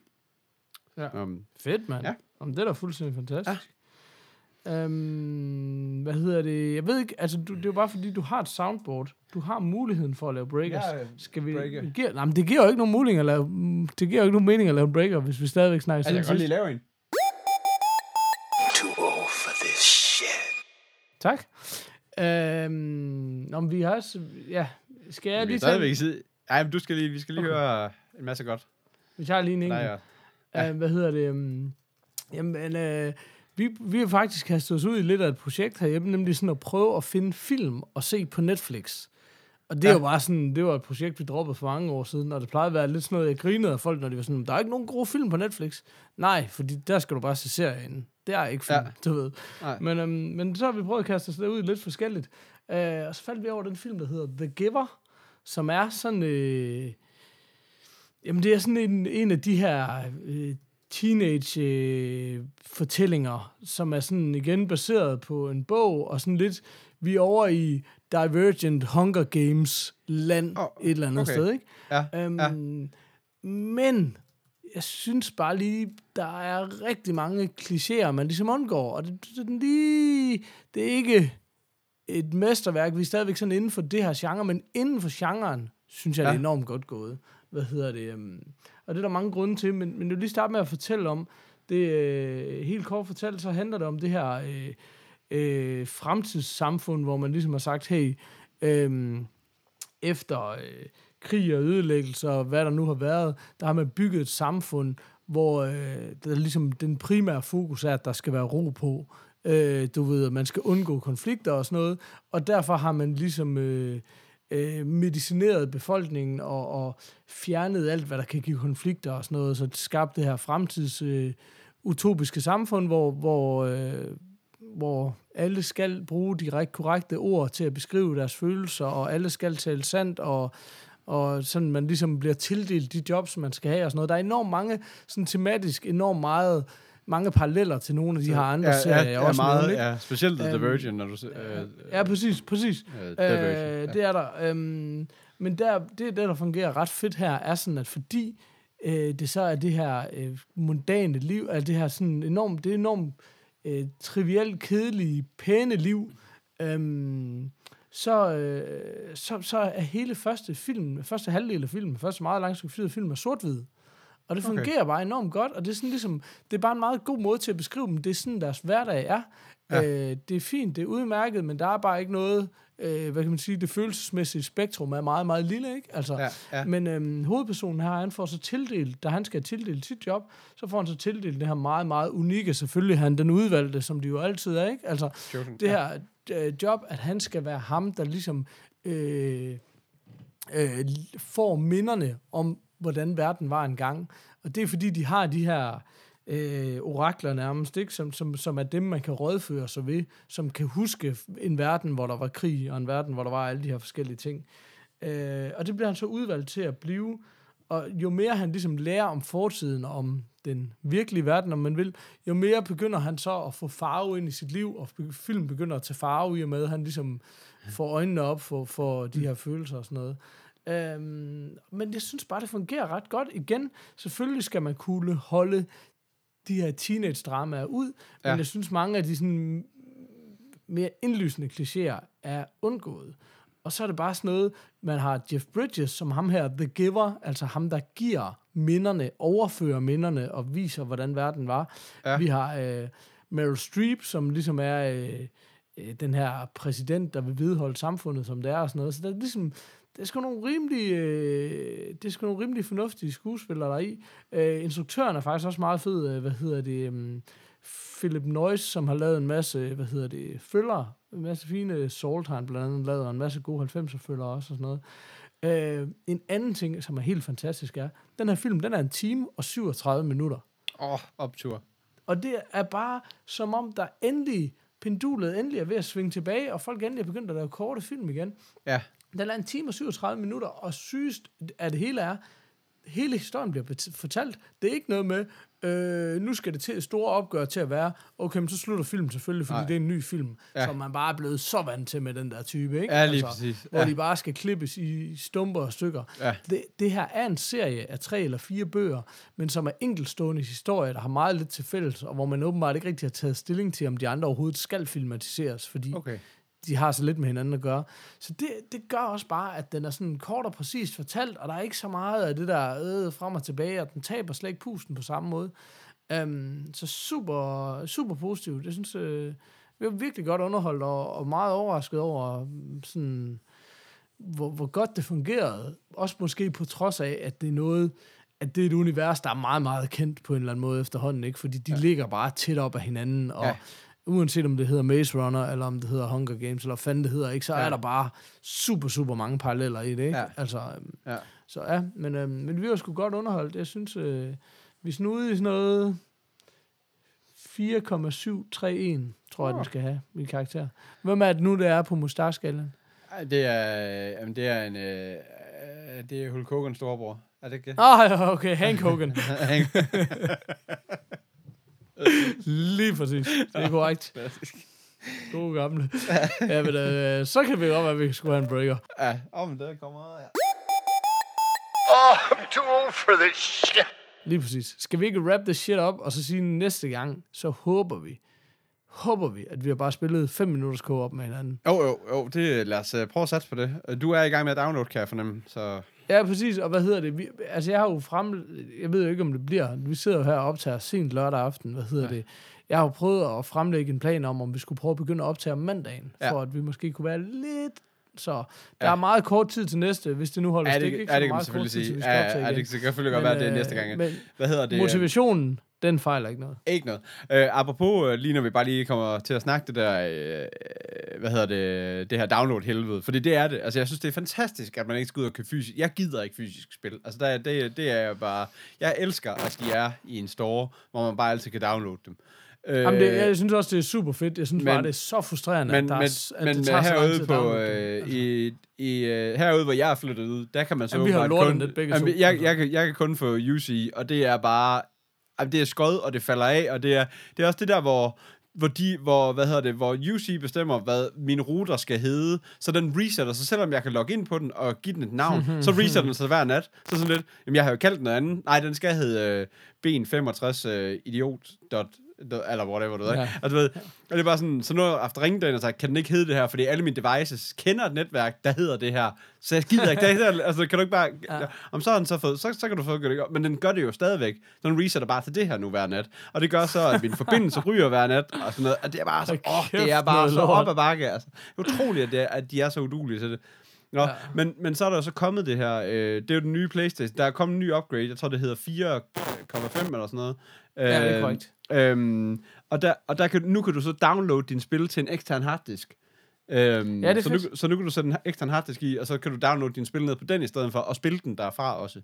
Ja. Um, Fedt, mand. Ja. Jamen, det er da fuldstændig fantastisk. Ja. Øhm, hvad hedder det? Jeg ved ikke, altså du, det er jo bare fordi, du har et soundboard. Du har muligheden for at lave breakers. Ja, Skal vi... breaker. Giver, nej, men det giver jo ikke nogen mulighed at lave... Det giver jo ikke nogen mening at lave breaker, hvis vi stadigvæk snakker altså, jeg kan godt lige lave en. Too old for this shit. Tak. Øhm, om vi har også... Ja, skal jeg lige tage... sige... Ej, men du skal lige, vi skal lige Okay. høre en masse godt. Vi tager lige en Nej, enkelt. ja. Ja. Uh, hvad hedder det? Um, jamen, uh, vi, vi har faktisk kastet os ud i lidt af et projekt herhjemme, nemlig sådan at prøve at finde film og se på Netflix. Og det ja. jo bare sådan, det var et projekt, vi droppede for mange år siden, og det plejede at være lidt sådan noget, jeg grinede af folk, når de var sådan, der er ikke nogen gode film på Netflix. Nej, fordi der skal du bare se serien. Det er ikke film, ja. Du ved. Nej. Men, um, men så har vi prøvet at kaste os ud i lidt forskelligt. Uh, og så faldt vi over den film, der hedder The Giver, som er sådan... Øh, Jamen, det er sådan en, en af de her øh, teenage-fortællinger, som er sådan igen baseret på en bog, og sådan lidt, vi er over i Divergent Hunger Games land, oh, et eller andet okay. sted, ikke? Ja, Øhm, ja. Men jeg synes bare lige, der er rigtig mange klichéer, man ligesom undgår, og det, det, det, lige, det er ikke et mesterværk. Vi er stadigvæk sådan inden for det her genre, men inden for genren, synes jeg, ja. det er enormt godt gået. Hvad hedder det? Um, og det er der mange grunde til, men, men jeg vil lige starte med at fortælle om, Det, øh, helt kort fortalt, så handler det om det her øh, øh, fremtidssamfund, hvor man ligesom har sagt, hey, øh, efter øh, krig og ødelæggelse og hvad der nu har været, der har man bygget et samfund, hvor øh, der ligesom den primære fokus er, at der skal være ro på. Øh, du ved, at man skal undgå konflikter og sådan noget, og derfor har man ligesom øh, øh, medicineret befolkningen og, og fjernet alt, hvad der kan give konflikter og sådan noget, så skabt skabte det her fremtids øh, utopiske samfund, hvor, hvor, øh, hvor alle skal bruge de rigt korrekte ord til at beskrive deres følelser, og alle skal tale sandt, og og sådan man ligesom bliver tildelt de jobs, man skal have og sådan noget. Der er enormt mange, sådan tematisk enormt meget, mange paralleller til nogle af de her andre ja, serier. ja, også meget, ja, specielt The Øhm, Virgin, når du siger... Øh, Ja, præcis, præcis. øh, Øh, Virgin. ja. det er der. Øhm, men der, det, det, der fungerer ret fedt her, er sådan, at fordi øh, det så er det her øh, mundane liv, er det her sådan enormt, det enormt øh, trivielt, kedelige, pæne liv, øhm, så, øh, så, så er hele første film, første halvdel af filmen, første meget lang stykke af film er sort-hvid. Og det Okay. fungerer bare enormt godt, og det er sådan ligesom, det er bare en meget god måde til at beskrive dem. Det er sådan, deres hverdag er. Ja. Ja. Øh, det er fint, det er udmærket, men der er bare ikke noget, øh, hvad kan man sige, det følelsesmæssige spektrum er meget, meget lille, ikke? Altså, Ja, ja. Men øhm, hovedpersonen her, han får så tildelt, da han skal tildele sit job, så får han så tildelt det her meget, meget unikke, selvfølgelig han den udvalgte, som de jo altid er, ikke? Altså, Chosen, det ja. her øh, job, at han skal være ham, der ligesom øh, øh, får minderne om, hvordan verden var engang. Og det er fordi, de har de her øh, orakler nærmest, ikke? Som, som, som er dem, man kan rådføre sig ved, som kan huske en verden, hvor der var krig, og en verden, hvor der var alle de her forskellige ting. Øh, og det bliver han så udvalgt til at blive. Og jo mere han ligesom lærer om fortiden, om den virkelige verden, om man vil, jo mere begynder han så at få farve ind i sit liv, og filmen begynder at tage farve i og med, at han ligesom får øjnene op for, for de her følelser og sådan noget. Øhm, men jeg synes bare, det fungerer ret godt. Igen, selvfølgelig skal man kunne holde de her teenage-dramaer ud, ja. Men jeg synes, mange af de sådan mere indlysende klichéer er undgået. Og så er det bare sådan noget, man har Jeff Bridges som ham her, The Giver, altså ham, der giver minderne, overfører minderne og viser, hvordan verden var. Ja. Vi har øh, Meryl Streep, som ligesom er øh, øh, den her præsident, der vil vedholde samfundet, som det er og sådan noget. Så der er ligesom, det er sgu nogle rimelig, øh, det er sgu nogle rimelig fornuftige skuespillere der er i. Øh, instruktøren er faktisk også meget fed, øh, hvad hedder det, um, Philip Noyce, som har lavet en masse, hvad hedder det, følger, en masse fine Salt har han blandt andet lavet, og en masse gode 90'er følger også og sådan noget. Øh, en anden ting, som er helt fantastisk, er, den her film, den er en time og 37 minutter. Åh, oh, optur. Og det er bare som om, der endelig, pendulet endelig er ved at svinge tilbage, og folk endelig er begyndt at lave korte film igen. Ja, Den er en time og 37 minutter, og sygest at det hele er, hele historien bliver fortalt. Det er ikke noget med, øh, nu skal det til store opgør til at være, okay, men så slutter filmen selvfølgelig, fordi Nej. Det er en ny film, Ja. som man bare er blevet så vant til med den der type, ikke? ja lige præcis. Hvor Ja. de bare skal klippes i stumper og stykker. Ja. Det, det her er en serie af tre eller fire bøger, men som er enkeltstående historier, der har meget lidt til fælles, og hvor man åbenbart ikke rigtig har taget stilling til, om de andre overhovedet skal filmatiseres, fordi Okay. De har så lidt med hinanden at gøre. Så det, det gør også bare, at den er sådan kort og præcist fortalt, og der er ikke så meget af det der øh, frem og tilbage, og den taber slet ikke pusten på samme måde. Um, så super, super positivt. Jeg synes, øh, vi var virkelig godt underholdt, og, og meget overrasket over, mm, sådan, hvor, hvor godt det fungerede. Også måske på trods af, at det er noget, at det er et univers, der er meget, meget kendt på en eller anden måde efterhånden, ikke? Fordi de ja. ligger bare tæt op af hinanden, og Ja. Uanset om det hedder Maze Runner, eller om det hedder Hunger Games, eller fanden det hedder, ikke? Så Ja. er der bare super, super mange paralleller i det, ikke? Ja. Altså, øhm, Ja. så ja, men, øhm, men vi var sgu godt underholdt. Jeg synes, øh, vi snude i sådan noget 4,731, tror jeg, den skal have, min karakter. Hvem er det nu, det er på? Ej, Det er, jamen, det er en, øh, øh, det er Hulk Hogan storebror. Er det ikke det? Ah, okay, Hank Hogan. Lige præcis. Det er korrekt. God gamle. Ja, men øh, så kan vi godt være, at vi skulle have en breaker. ja, om det kommer ja. Oh, I'm too old for this shit. Lige præcis. Skal vi ikke wrap this shit op, og så sige næste gang, så håber vi, håber vi, at vi har bare spillet 5 minutters co-op med hinanden. Jo, jo, jo, det, lad os uh, prøve at satse på det. Du er i gang med at downloade, kan jeg fornemme, så... Ja, præcis. Og hvad hedder det? Vi, altså, jeg har jo frem... Jeg ved jo ikke, om det bliver... Vi sidder jo her og optager sent lørdag aften. Hvad hedder ja. det? Jeg har jo prøvet at fremlægge en plan om, om vi skulle prøve at begynde at optage om mandagen, Ja. for at vi måske kunne være lidt... Så der Ja. er meget kort tid til næste, hvis det nu holder Ja, stik. det, ikke? ja, Så det kan man meget selvfølgelig kort tid, til sige. Ja, ja, igen. det kan selvfølgelig godt være, at det er øh, næste gang. Men Hvad hedder det? motivationen, den fejler ikke noget. Ikke noget. Øh, apropos, øh, lige når vi bare lige kommer til at snakke det der, øh, øh, hvad hedder det, det her download-helvede, fordi det er det. Altså, jeg synes, det er fantastisk, at man ikke skal ud og købe fysisk. Jeg gider ikke fysisk spil. Altså, der, er- det, det er jeg bare... Jeg elsker, at de er i en store, hvor man bare altid kan downloade dem. Øh, Jamen, det, jeg synes også, det er super fedt. Jeg synes men- bare, det er så frustrerende, men, at, der men, er, at men det tager så herude at på, øh, i, i, øh, herude, hvor jeg er flyttet ud, der kan man så Jamen, vi har lortet kun... lidt begge Jamen, to. jeg, jeg, kan, jeg kan kun få UC, og det er bare... Det er skod, og det falder af, og det er, det er også det der, hvor hvor de, hvor, hvad hedder det, hvor UC bestemmer, hvad min router skal hedde, så den resetter, så selvom jeg kan logge ind på den og give den et navn, så resetter den sig hver nat. Så sådan lidt, jamen jeg har jo kaldt den noget andet. Nej, den skal hedde øh, ben65 øh, idiot. Eller whatever, du ved. Ja. Og du ved, og det er bare sådan, så nu har jeg haft ringet den og sagt, kan den ikke hedde det her, fordi alle mine devices kender et netværk, der hedder det her. Så jeg gider ikke, det hedder, altså kan du ikke bare, Ja. om så har den så fået, så, så kan du få det, men den gør det jo stadigvæk. Så den resetter bare til det her nu hver nat. Og det gør så, at min forbindelse ryger hver nat, og sådan noget. Og det er bare så, åh, kæft, det er bare så op ad bakke, altså. Det utroligt, at, det er, at de er så udulige til det. Nå, Ja. men, men så er der så kommet det her, øh, det er jo den nye Playstation, der er kommet en ny upgrade, jeg tror det hedder 4,5 eller sådan noget. Ja, det er Øh, korrekt. Øhm, og der, og der kan, nu kan du så downloade din spil til en ekstern harddisk. Øhm, Ja, det så, nu, så nu kan du sætte en ekstern harddisk i, og så kan du downloade din spil ned på den i stedet for, og spille den derfra også.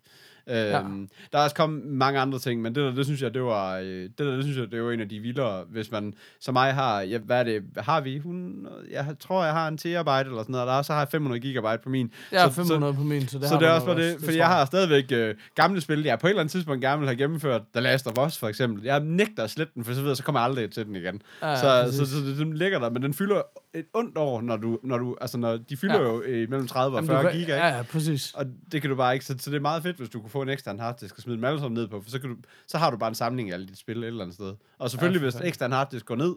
Øhm, Der er også kommet mange andre ting, men det der, det synes jeg, det var, øh, det der, det synes jeg, det var en af de vildere, hvis man, som mig har, ja, hvad er det, har vi, hun, jeg tror, jeg har en terabyte eller sådan noget, og der, så har jeg 500 gigabyte på min. Har så, 500 på min, så det så det er også bare det, fordi tror jeg har stadigvæk øh, gamle spil, jeg på et eller andet tidspunkt gerne vil have gennemført, The Last of Us for eksempel. Jeg nægter at slette den, for så videre, så kommer jeg aldrig til den igen. Ja, Ja, ja, så, så, så, det, den ligger der, men den fylder et ondt år, når du, når du altså når de fylder Ja. ja. jo øh, mellem 30 og Jamen, 40 du kan- giga, ikke? Ja, ja, præcis. Og det kan du bare ikke, så, så det er meget fedt, hvis du kunne få en ekstern harddisk og smide dem alle sammen ned på, for så, kan du, så har du bare en samling af alle dit spil et eller andet sted. Og selvfølgelig, for hvis ekstern harddisk går ned,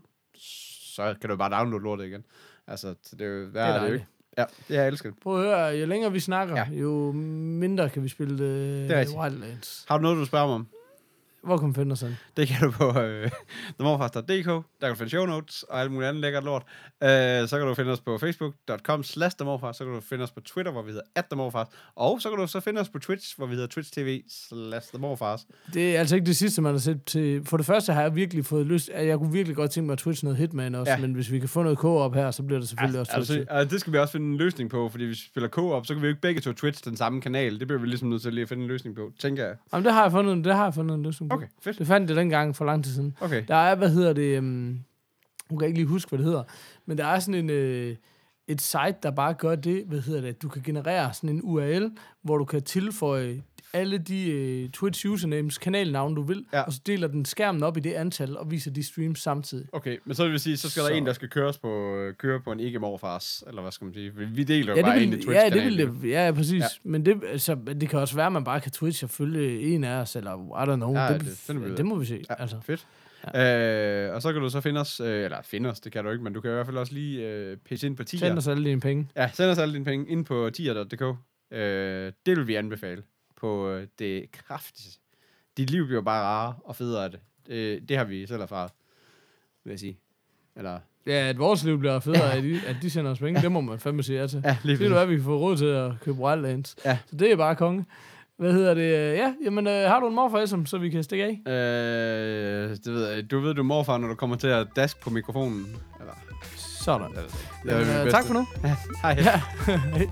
så kan du bare downloade lortet igen. Altså, så det er jo, det er det jo dejligt. ikke. Ja, det jeg elsket. Prøv at høre, jo længere vi snakker, ja. Ja. jo mindre kan vi spille øh, Det er. Wildlands. Har du noget, du spørger mig om? Hvor kan man finde os sådan? Det kan du på øh, themorfars.dk, der kan du finde show notes og alt muligt andet lækkert lort. Øh, så kan du finde os på facebook.com slash themorfars, så kan du finde os på Twitter, hvor vi hedder at themorfars, og så kan du så finde os på Twitch, hvor vi hedder twitch tv slash themorfars. Det er altså ikke det sidste, man har set til. For det første har jeg virkelig fået lyst. at Jeg kunne virkelig godt tænke mig at Twitch noget Hitman også, ja. Men hvis vi kan få noget co-op her, så bliver det selvfølgelig også Altså, Twitch. altså, det skal vi også finde en løsning på, fordi hvis vi spiller co-op, så kan vi jo ikke begge to Twitch den samme kanal. Det bliver vi ligesom nødt til lige at finde en løsning på, tænker jeg. Jamen, det har jeg fundet, det har jeg fundet en løsning på. Okay, fedt. Det fandt jeg dengang for lang tid siden. Okay. Der er, hvad hedder det, um, jeg kan ikke lige huske, hvad det hedder, men der er sådan en, øh, et site, der bare gør det, hvad hedder det, at du kan generere sådan en URL, hvor du kan tilføje alle de øh, Twitch usernames, kanalnavne, du vil, ja. Og så deler den skærmen op i det antal, og viser de streams samtidig. Okay, men så vil vi sige, så skal så. Der en, der skal køres på, øh, køre på en ikke morfars, eller hvad skal man sige? Vi deler jo Ja, bare det en i vil, twitch ja, det vil det. Ja, præcis. Ja. Men det, altså, det kan også være, at man bare kan Twitch og følge en af os, eller I don't know. Ja, det, det ud af. det må vi se. Ja. Altså. fedt. Ja. Øh, og så kan du så finde os, øh, eller finde os, det kan du ikke, men du kan i hvert fald også lige øh, pitche ind på tier. Send os alle dine penge. Ja, send os alle dine penge ind på tier.dk. Øh, det vil vi anbefale på øh, det kraftigste. Dit liv bliver bare rarere og federe af det. Øh, det har vi selv erfaret, vil jeg sige. Eller, Ja, at vores liv bliver federe, at de, at de sender os penge, det må man fandme sige ja til. ja, lige Det er hvad vi kan få råd til at købe Wildlands. Ja. Så det er bare konge. Hvad hedder det? Ja, jamen, øh, har du en morfar SM, så vi kan stikke af? Øh, det ved jeg, du ved, du er morfar, når du kommer til at daske på mikrofonen. Eller, Sådan. eller, Jamen, øh, tak for nu. Hej. Ja. Hej.